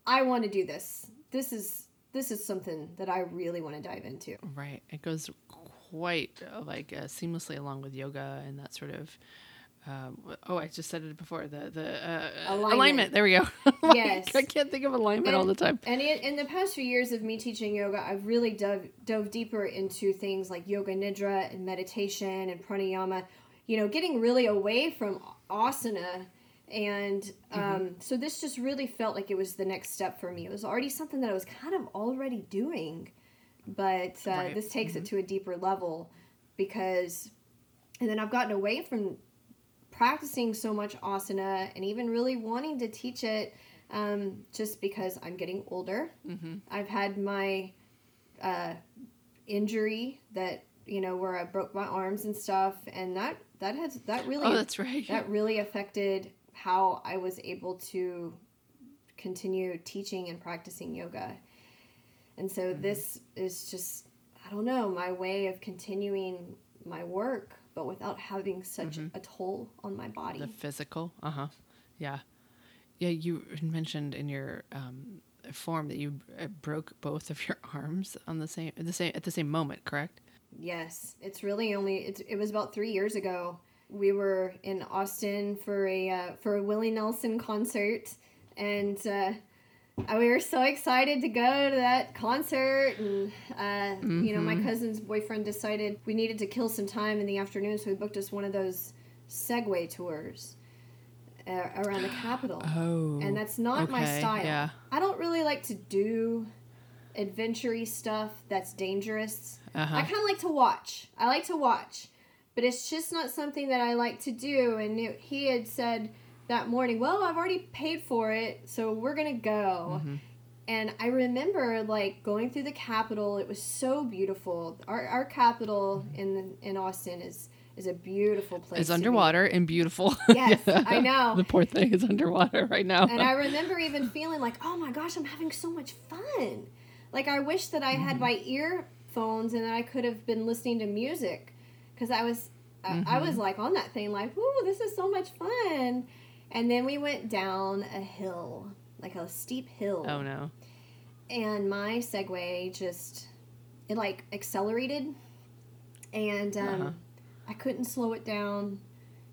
I want to do this. This is this is something that I really want to dive into. Right. It goes quite like uh, seamlessly along with yoga and that sort of. Um, oh, I just said it before. The the uh, Alignment. alignment. There we go. Yes. I can't think of alignment all the time. And in, in the past few years of me teaching yoga, I've really dove dove deeper into things like yoga nidra and meditation and pranayama. You know, getting really away from asana. And um, Mm-hmm. so this just really felt like it was the next step for me. It was already something that I was kind of already doing, but uh, Right. this takes it to a deeper level because, and then I've gotten away from practicing so much asana and even really wanting to teach it um, just because I'm getting older. Mm-hmm. I've had my uh, injury that you know where I broke my arms and stuff, and that that has that really Oh, that's right. that really affected how I was able to continue teaching and practicing yoga. And so Mm-hmm. this is just I don't know my way of continuing my work, but without having such a toll on my body. Mm-hmm. The physical. Uh huh. Yeah. Yeah. You mentioned in your um, form that you uh, broke both of your arms on the same the same at the same moment. Correct. Yes, it's really only it's, it was about three years ago. We were in Austin for a uh, for a Willie Nelson concert, and uh, we were so excited to go to that concert. And uh, you know, my cousin's boyfriend decided we needed to kill some time in the afternoon, so we booked us one of those Segway tours uh, around the Capitol. Oh. and that's not my style. yeah. I don't really like to do adventure stuff that's dangerous. Uh-huh. I kind of like to watch. I like to watch, but it's just not something that I like to do. And it, he had said that morning, Well, I've already paid for it, so we're going to go. Mm-hmm. And I remember like going through the Capitol. It was so beautiful. Our, our Capitol in in Austin is is a beautiful place. It's underwater and beautiful. Yes, I know. the poor thing is underwater right now. And I remember even feeling like, oh my gosh, I'm having so much fun. Like I wish that I Mm-hmm. had my earphones and that I could have been listening to music, because I was, I, I Mm-hmm. was like on that thing, like, ooh, this is so much fun. And then we went down a hill, like a steep hill, oh no. and my Segway just, it like accelerated, and um, Uh-huh. I couldn't slow it down.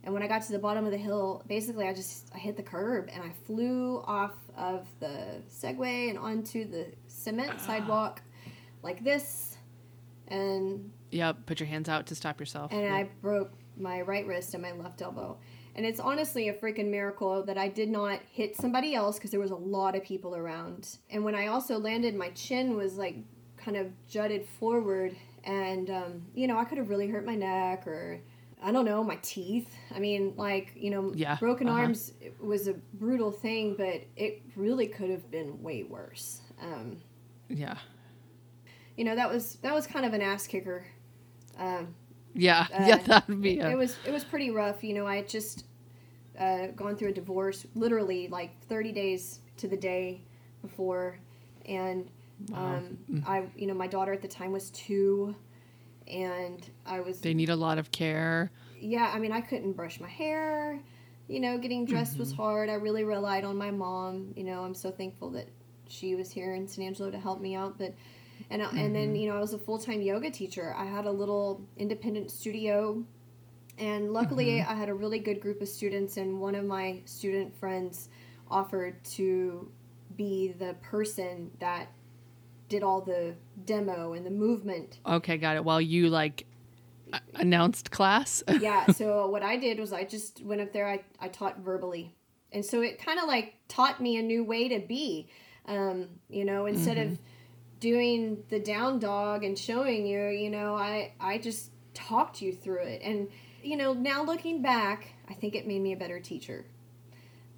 And when I got to the bottom of the hill, basically I just I hit the curb and I flew off of the Segway and onto the cement sidewalk like this. And yeah, Put your hands out to stop yourself. and Yeah. I broke my right wrist and my left elbow. And it's honestly a freaking miracle that I did not hit somebody else because there was a lot of people around. And when I also landed, my chin was like kind of jutted forward. And, um, you know, I could have really hurt my neck or, I don't know, my teeth. I mean, like, you know, Yeah, broken uh-huh. arms was a brutal thing, but it really could have been way worse. Um, yeah. you know, that was that was kind of an ass kicker. Um, Yeah. Uh, yeah. That would be. it A, was it was pretty rough. You know, I had just uh, gone through a divorce, literally like 30 days to the day before, and um, Mm. I, you know, my daughter at the time was two, and I was, they need a lot of care. yeah. I mean, I couldn't brush my hair. You know, getting dressed was hard. I really relied on my mom. You know, I'm so thankful that she was here in San Angelo to help me out. But and I- and then mm-hmm. you know I was a full time yoga teacher. I had a little independent studio, and luckily mm-hmm. I had a really good group of students. And one of my student friends offered to be the person that did all the demo and the movement Okay, got it. While you like announced class. yeah so what i did was i just went up there i, I taught verbally and so it kind of like taught me a new way to be um, you know instead of mm-hmm. Doing the down dog and showing you you know i i just talked you through it and you know now looking back i think it made me a better teacher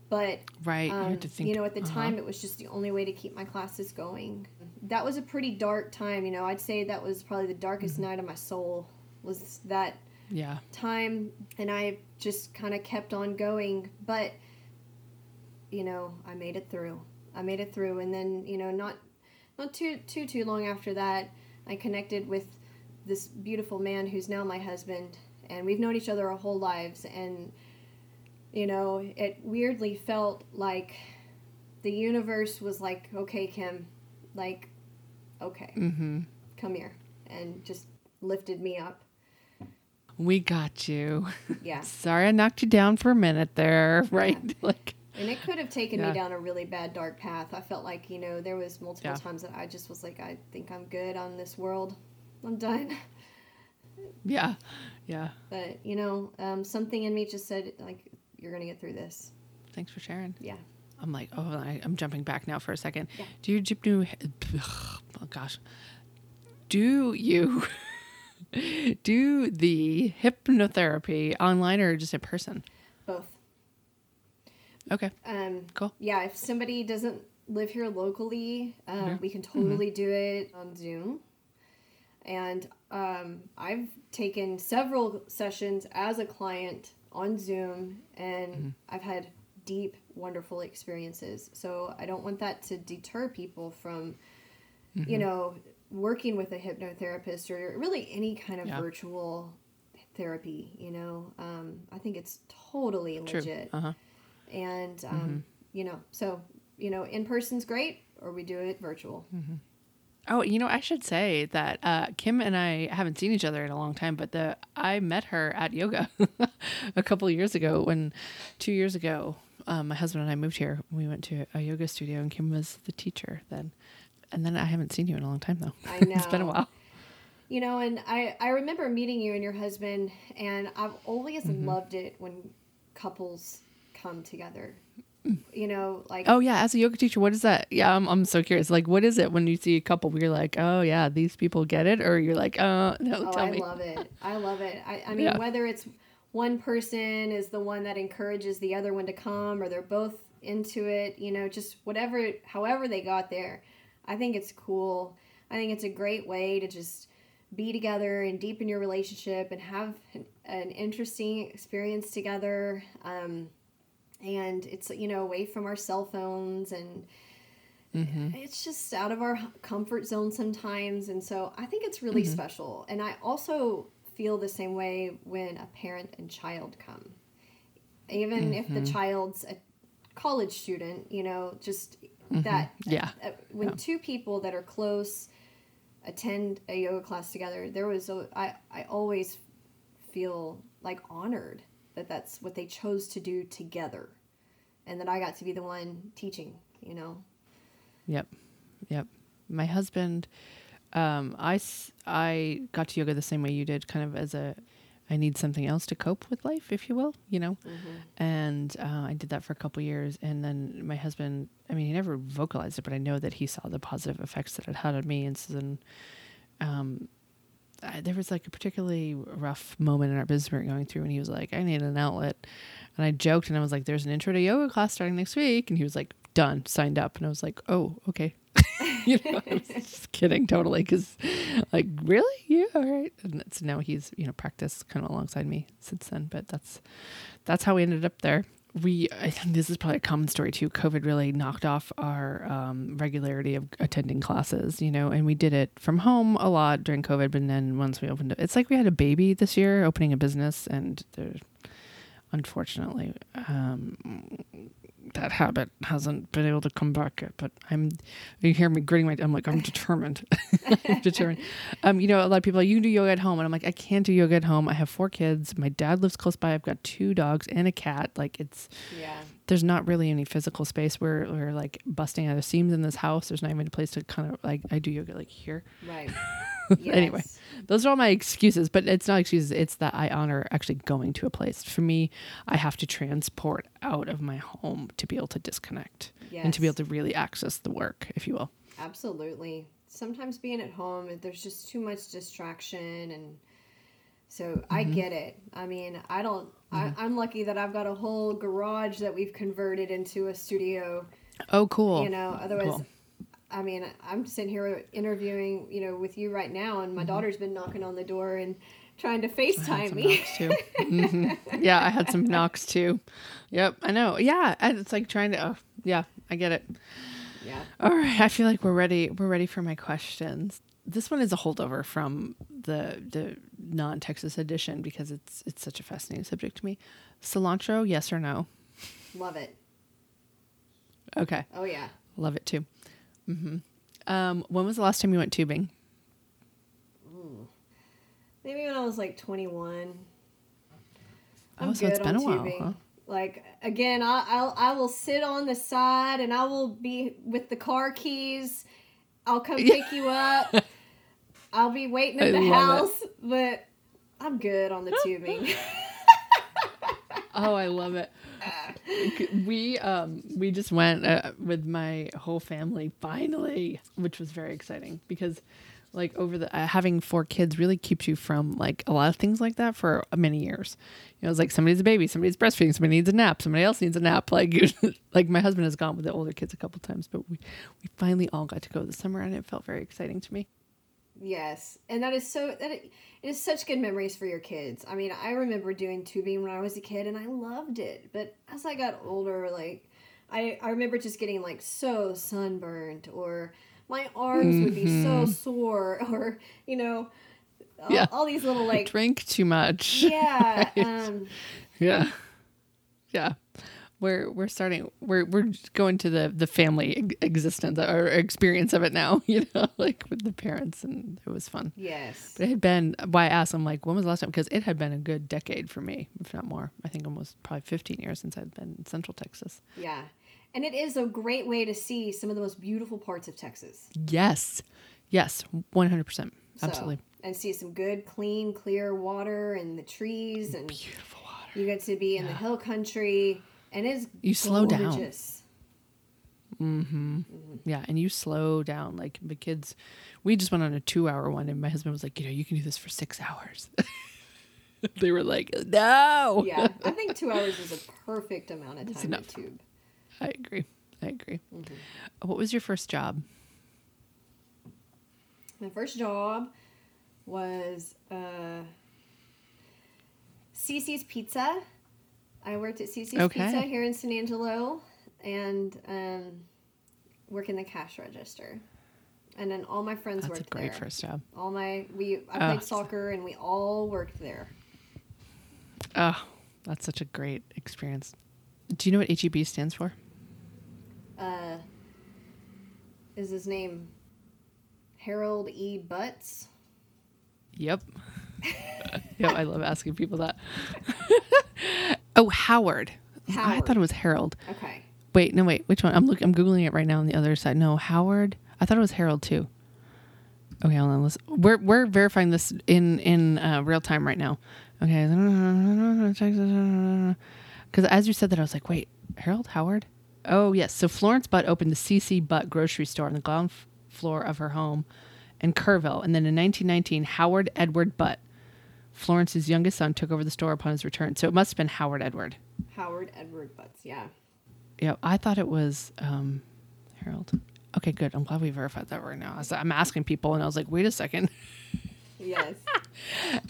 but right. you um, to think. you know, at the uh-huh. time, it was just the only way to keep my classes going. That was a pretty dark time. You know, I'd say that was probably the darkest Mm-hmm. night of my soul. Was that Yeah. time, and I just kind of kept on going. But you know, I made it through. I made it through, and then you know, not not too too too long after that, I connected with this beautiful man who's now my husband, and we've known each other our whole lives. And you know, it weirdly felt like the universe was like, "Okay, Kim, like, okay, Mm-hmm. come here," and just lifted me up. We got you. Yeah. Sorry, I knocked you down for a minute there. Right. Like. And it could have taken Yeah. me down a really bad dark path. I felt like, you know, there was multiple Yeah. times that I just was like, I think I'm good on this world. I'm done. Yeah. Yeah. But, you know, um, something in me just said, like, you're going to get through this. Thanks for sharing. Yeah. I'm like, oh, I, I'm jumping back now for a second. Yeah. Do you do? Oh gosh. Do you do the hypnotherapy online or just in person? Both. Okay. Um, Cool. Yeah, if somebody doesn't live here locally, um, Yeah. we can totally do it on Zoom. And um, I've taken several sessions as a client on Zoom, and I've had deep, wonderful experiences. So I don't want that to deter people from, you know, working with a hypnotherapist or really any kind of Yeah. virtual therapy. You know, um, I think it's totally True. legit Uh huh. And um, you know so you know in person's great or we do it virtual Oh, you know, I should say that uh, Kim and I haven't seen each other in a long time, but the I met her at yoga a couple of years ago. When two years ago, um, my husband and I moved here. We went to a yoga studio, and Kim was the teacher then. And then I haven't seen you in a long time though. I know. it's been a while. you know and i i remember meeting you and your husband and i've always Mm-hmm. loved it when couples come together you know, like Oh yeah, as a yoga teacher, what is that? Yeah, I'm I'm so curious. Like, what is it when you see a couple? Where you're like, oh yeah, these people get it, or you're like, uh, no, Oh, tell I me. love it. I love it. I, I mean, Yeah. whether it's one person is the one that encourages the other one to come, or they're both into it, you know, just whatever, however they got there. I think it's cool. I think it's a great way to just be together and deepen your relationship and have an, an interesting experience together. Um, and it's, you know, away from our cell phones and mm-hmm. it's just out of our comfort zone sometimes and so i think it's really mm-hmm. special. And i also feel the same way when a parent and child come. Even if the mm-hmm. child's a college student you know just that uh, Yeah. uh, when two people that are close attend a yoga class together there was a, I, I always feel like honored that that's what they chose to do together and that i got to be the one teaching you know Yep. Yep. My husband, um, I, I got to yoga the same way you did, kind of as a, I need something else to cope with life, if you will, you know? And uh, I did that for a couple years. And then my husband, I mean, he never vocalized it, but I know that he saw the positive effects that it had on me. And so then, um, I, there was like a particularly rough moment in our business we were going through, and he was like, "I need an outlet," and I joked, and I was like, "There's an intro to yoga class starting next week," and he was like, "Done, signed up," and I was like, "Oh, okay." you know, I was just kidding totally because, like, really, yeah, all right. And so now he's you know practiced kind of alongside me since then, but that's that's how we ended up there. We, I think this is probably a common story too. COVID really knocked off our um, regularity of attending classes, you know, and we did it from home a lot during COVID. But then once we opened it, it's like we had a baby this year, opening a business, and there, unfortunately, um, that habit hasn't been able to come back yet. But I'm, you hear me gritting my, I'm like, I'm determined. I'm determined. Um, you know, a lot of people are like, you can do yoga at home. And I'm like, I can't do yoga at home. I have four kids. My dad lives close by. I've got two dogs and a cat. Like it's, yeah there's not really any physical space where we're like busting out of seams in this house. There's not even a place to kind of like, I do yoga like here. Right. Yes. Anyway. Yes. Those are all my excuses, but it's not excuses. It's that I honor actually going to a place. For me, I have to transport out of my home to be able to disconnect and to be able to really access the work, if you will. Absolutely. Sometimes being at home, there's just too much distraction, and so I Mm-hmm. get it. I mean, I don't. I, I'm lucky that I've got a whole garage that we've converted into a studio. Oh, cool. You know, otherwise. Cool. I mean, I'm sitting here interviewing, you know, with you right now, and my Mm-hmm. daughter's been knocking on the door and trying to FaceTime me. too. Mhm. Yeah, I had some knocks too. Yep, I know. Yeah, it's like trying to. Oh, yeah, I get it. yeah. All right, I feel like we're ready. We're ready for my questions. This one is a holdover from the the non Texas edition because it's it's such a fascinating subject to me. Cilantro, yes or no? Love it. Okay, Oh yeah. love it too. Hmm Um, when was the last time you went tubing? Maybe when I was like 21. Oh, so it's been a while, huh? Like again, I, I'll I will sit on the side and I will be with the car keys. I'll come pick you up. I'll be waiting at I the house, but I'm good on the tubing. Oh, I love it. We um we just went uh, with my whole family finally, which was very exciting because like over the uh, having four kids really keeps you from like a lot of things like that for many years. You know, it's like somebody's a baby, somebody's breastfeeding, somebody needs a nap, somebody else needs a nap. Like like my husband has gone with the older kids a couple times, but we we finally all got to go this summer and it felt very exciting to me. Yes, and that is so that it, it is such good memories for your kids. I mean, I remember doing tubing when I was a kid, and I loved it. But as I got older, like I I remember just getting like so sunburned or my arms would be so sore or you know all, Yeah. all these little like Drink too much. yeah Right. um Yeah. Yeah. We're we're starting we're we're going to the the family existence or experience of it now, you know, like with the parents and it was fun. yes But it had been why I asked I'm like, when was the last time? Because it had been a good decade for me, if not more. I think almost probably 15 years since I'd been in Central Texas. yeah and it is a great way to see some of the most beautiful parts of Texas Yes. Yes. 100%. So- Absolutely. and see some good clean clear water and the trees and Beautiful water. You get to be in the hill country and it's You slow down. Mm-hmm. Yeah, and you slow down. Like the kids, we just went on a two-hour one, and my husband was like, "You know, you can do this for six hours." they were like, "No." Yeah, I think two hours is a perfect amount of time to enough. tube. I agree. I agree. Mm-hmm. What was your first job? My first job was uh, CiCi's Pizza. I worked at CiCi's Okay. Pizza here in San Angelo and um, working the cash register. And then all my friends worked there. That's a great there. first job. All my we I Oh. played soccer and we all worked there. Oh, that's such a great experience. Do you know what HEB stands for? Uh, is his name Harold E. Butts? Yep. yep, I love asking people that. oh, Howard. I thought it was Harold. Okay. Wait, no, wait. Which one? I'm looking. I'm googling it right now on the other side. No, Howard. I thought it was Harold too. Okay, hold on. Let's, we're we're verifying this in in uh, real time right now. Okay, because as you said that, I was like, wait, Harold Howard. Oh yes. So Florence Butt opened the CC Butt grocery store on the ground floor of her home in Kerrville, and then in 1919, Howard Edward Butt, Florence's youngest son, took over the store upon his return. So it must have been Howard Edward. Howard Edward Butts, yeah. Yeah, I thought it was um, Harold. Okay, good. I'm glad we verified that right now. I I'm asking people, and I was like, wait a second. Yes.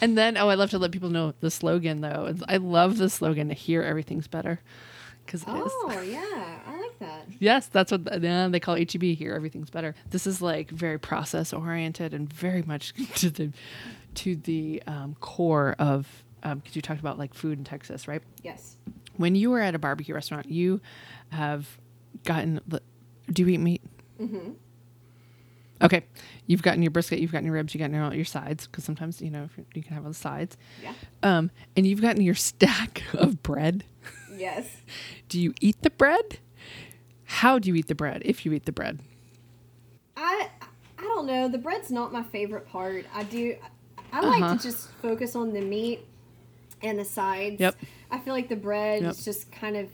And then, oh, I love to let people know the slogan, though. I love the slogan, here everything's better. Is. Oh, yeah. I like that. Yes, that's what yeah, they call HEB here. Everything's better. This is like very process oriented and very much to the to the um, core of because you talked about like food in Texas, right? Yes. When you were at a barbecue restaurant, you have gotten. Do you eat meat? Mm-hmm. Okay, you've gotten your brisket, you've gotten your ribs, you got your your sides because sometimes you know you can have all the sides. Yeah. Um, and you've gotten your stack of bread. Yes. Do you eat the bread? How do you eat the bread? If you eat the bread. I I don't know. The bread's not my favorite part. I do. I like Uh-huh. to just focus on the meat and the sides. Yep. I feel like the bread Yep. just kind of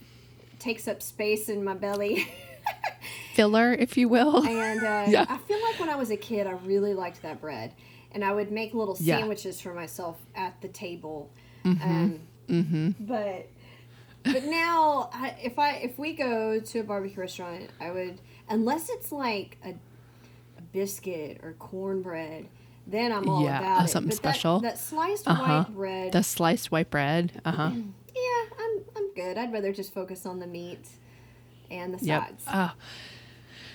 takes up space in my belly. filler, if you will. and uh, Yeah. I feel like when I was a kid, I really liked that bread, and I would make little Yeah. sandwiches for myself at the table. Mm-hmm. Um, But but now, I, if I if we go to a barbecue restaurant, I would unless it's like a, a biscuit or cornbread, then I'm all Yeah, about uh, it. something But special. That, that sliced Uh-huh. white bread, The sliced white bread. Uh huh. yeah, I'm I'm good. I'd rather just focus on the meat and the Yep. sides. Ah.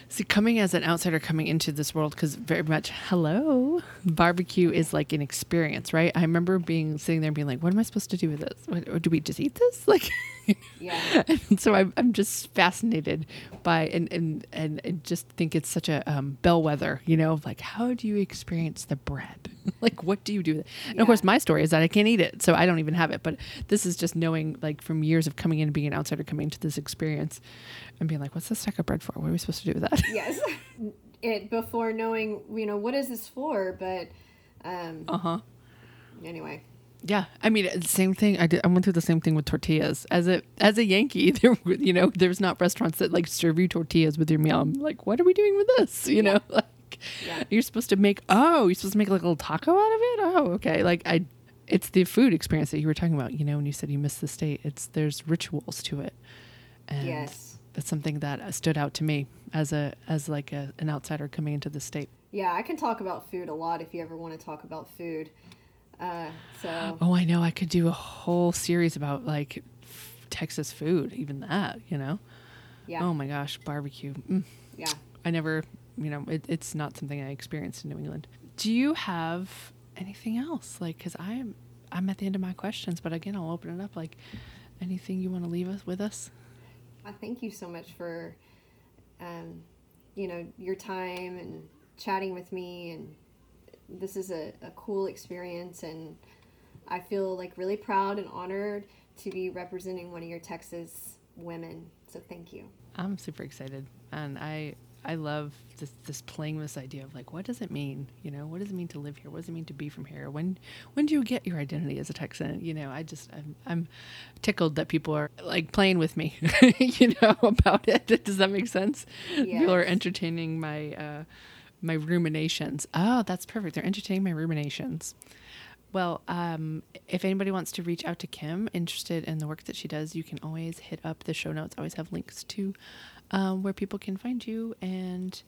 See, coming as an outsider coming into this world, because very much, hello, barbecue is like an experience, right? I remember being sitting there and being like, what am I supposed to do with this? What, or do we just eat this? Like, Yeah. and so I'm, I'm just fascinated by and, and and and just think it's such a um, bellwether, you know, of like how do you experience the bread? like what do you do? with it? And of course, my story is that I can't eat it, so I don't even have it. But this is just knowing, like, from years of coming in and being an outsider, coming to this experience, and being like, what's this stack of bread for? What are we supposed to do with that? yes it before knowing you know what is this for but um Uh huh. anyway Yeah, I mean, the same thing. I did. I went through the same thing with tortillas. As a as a Yankee, there, you know, there's not restaurants that like serve you tortillas with your meal. I'm like, what are we doing with this? You know, like Yeah. you're supposed to make. Oh, you're supposed to make like a little taco out of it. Oh, okay. Like I, it's the food experience that you were talking about. You know, when you said you miss the state, it's there's rituals to it, and yes that's something that uh, stood out to me as a as like a, an outsider coming into the state. yeah i can talk about food a lot if you ever want to talk about food uh so Oh, I know. I could do a whole series about like f- Texas food, even that, you know? yeah Oh my gosh, barbecue. Mm. yeah I never, you know, it, it's not something I experienced in New England. Do you have anything else? Like, because I'm, I'm at the end of my questions, but again, I'll open it up. Like, anything you want to leave us with us? i thank you so much for um you know your time and chatting with me and this is a, a cool experience and i feel like really proud and honored to be representing one of your texas women so thank you I'm super excited, and I I love this, this playing with this idea of like, what does it mean? You know, what does it mean to live here? What does it mean to be from here? When when do you get your identity as a Texan? You know, I just I'm, I'm tickled that people are like playing with me, you know, about it. Does that make sense? People are entertaining my uh, my ruminations. Oh, that's perfect. They're entertaining my ruminations. Well, um, if anybody wants to reach out to Kim, interested in the work that she does, you can always hit up the show notes. I Always have links to um, where people can find you. And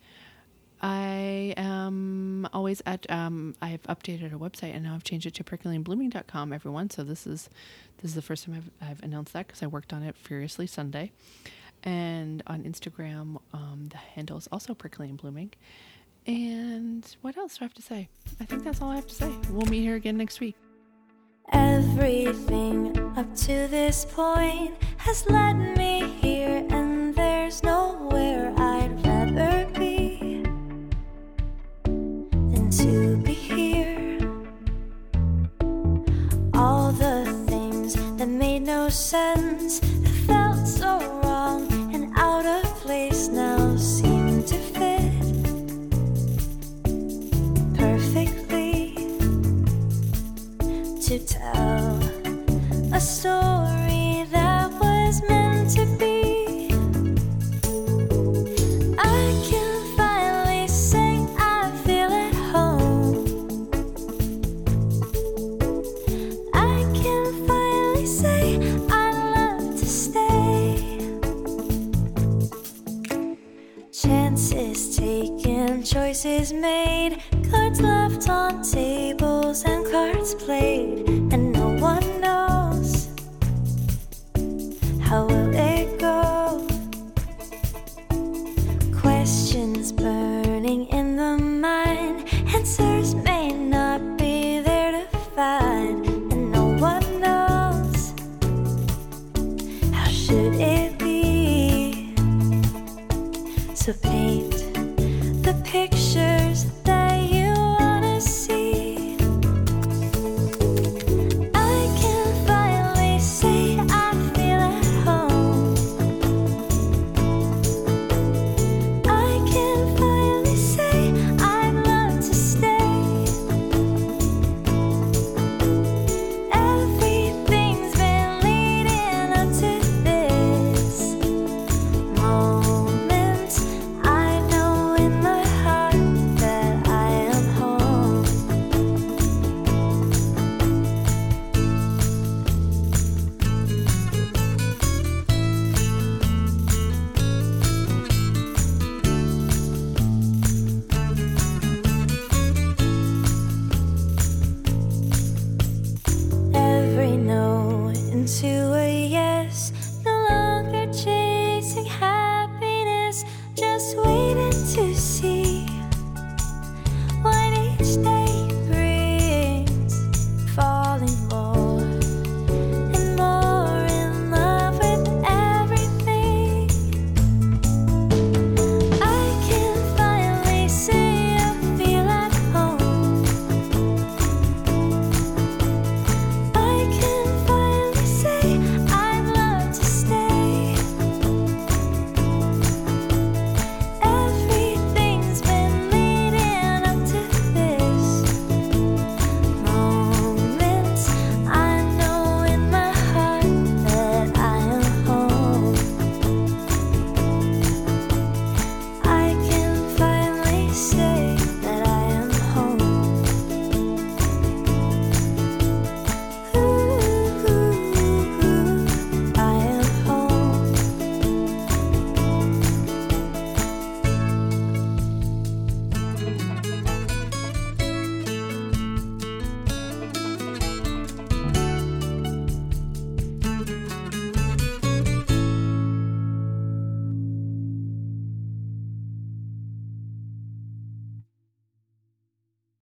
I am always at. Um, I've updated our website and now I've changed it to pricklyandblooming.com. Everyone, so this is this is the first time I've, I've announced that because I worked on it furiously Sunday. And on Instagram, um, the handle is also prickly blooming. And what else do I have to say? I think that's all I have to say. We'll meet here again next week. Everything up to this point has led me here, and there's nowhere I'd rather be than to be here. All the things that made no sense, story that was meant to be. I can finally say I feel at home. I can finally say I'd love to stay. Chances taken, choices made, cards left on tables and cards played,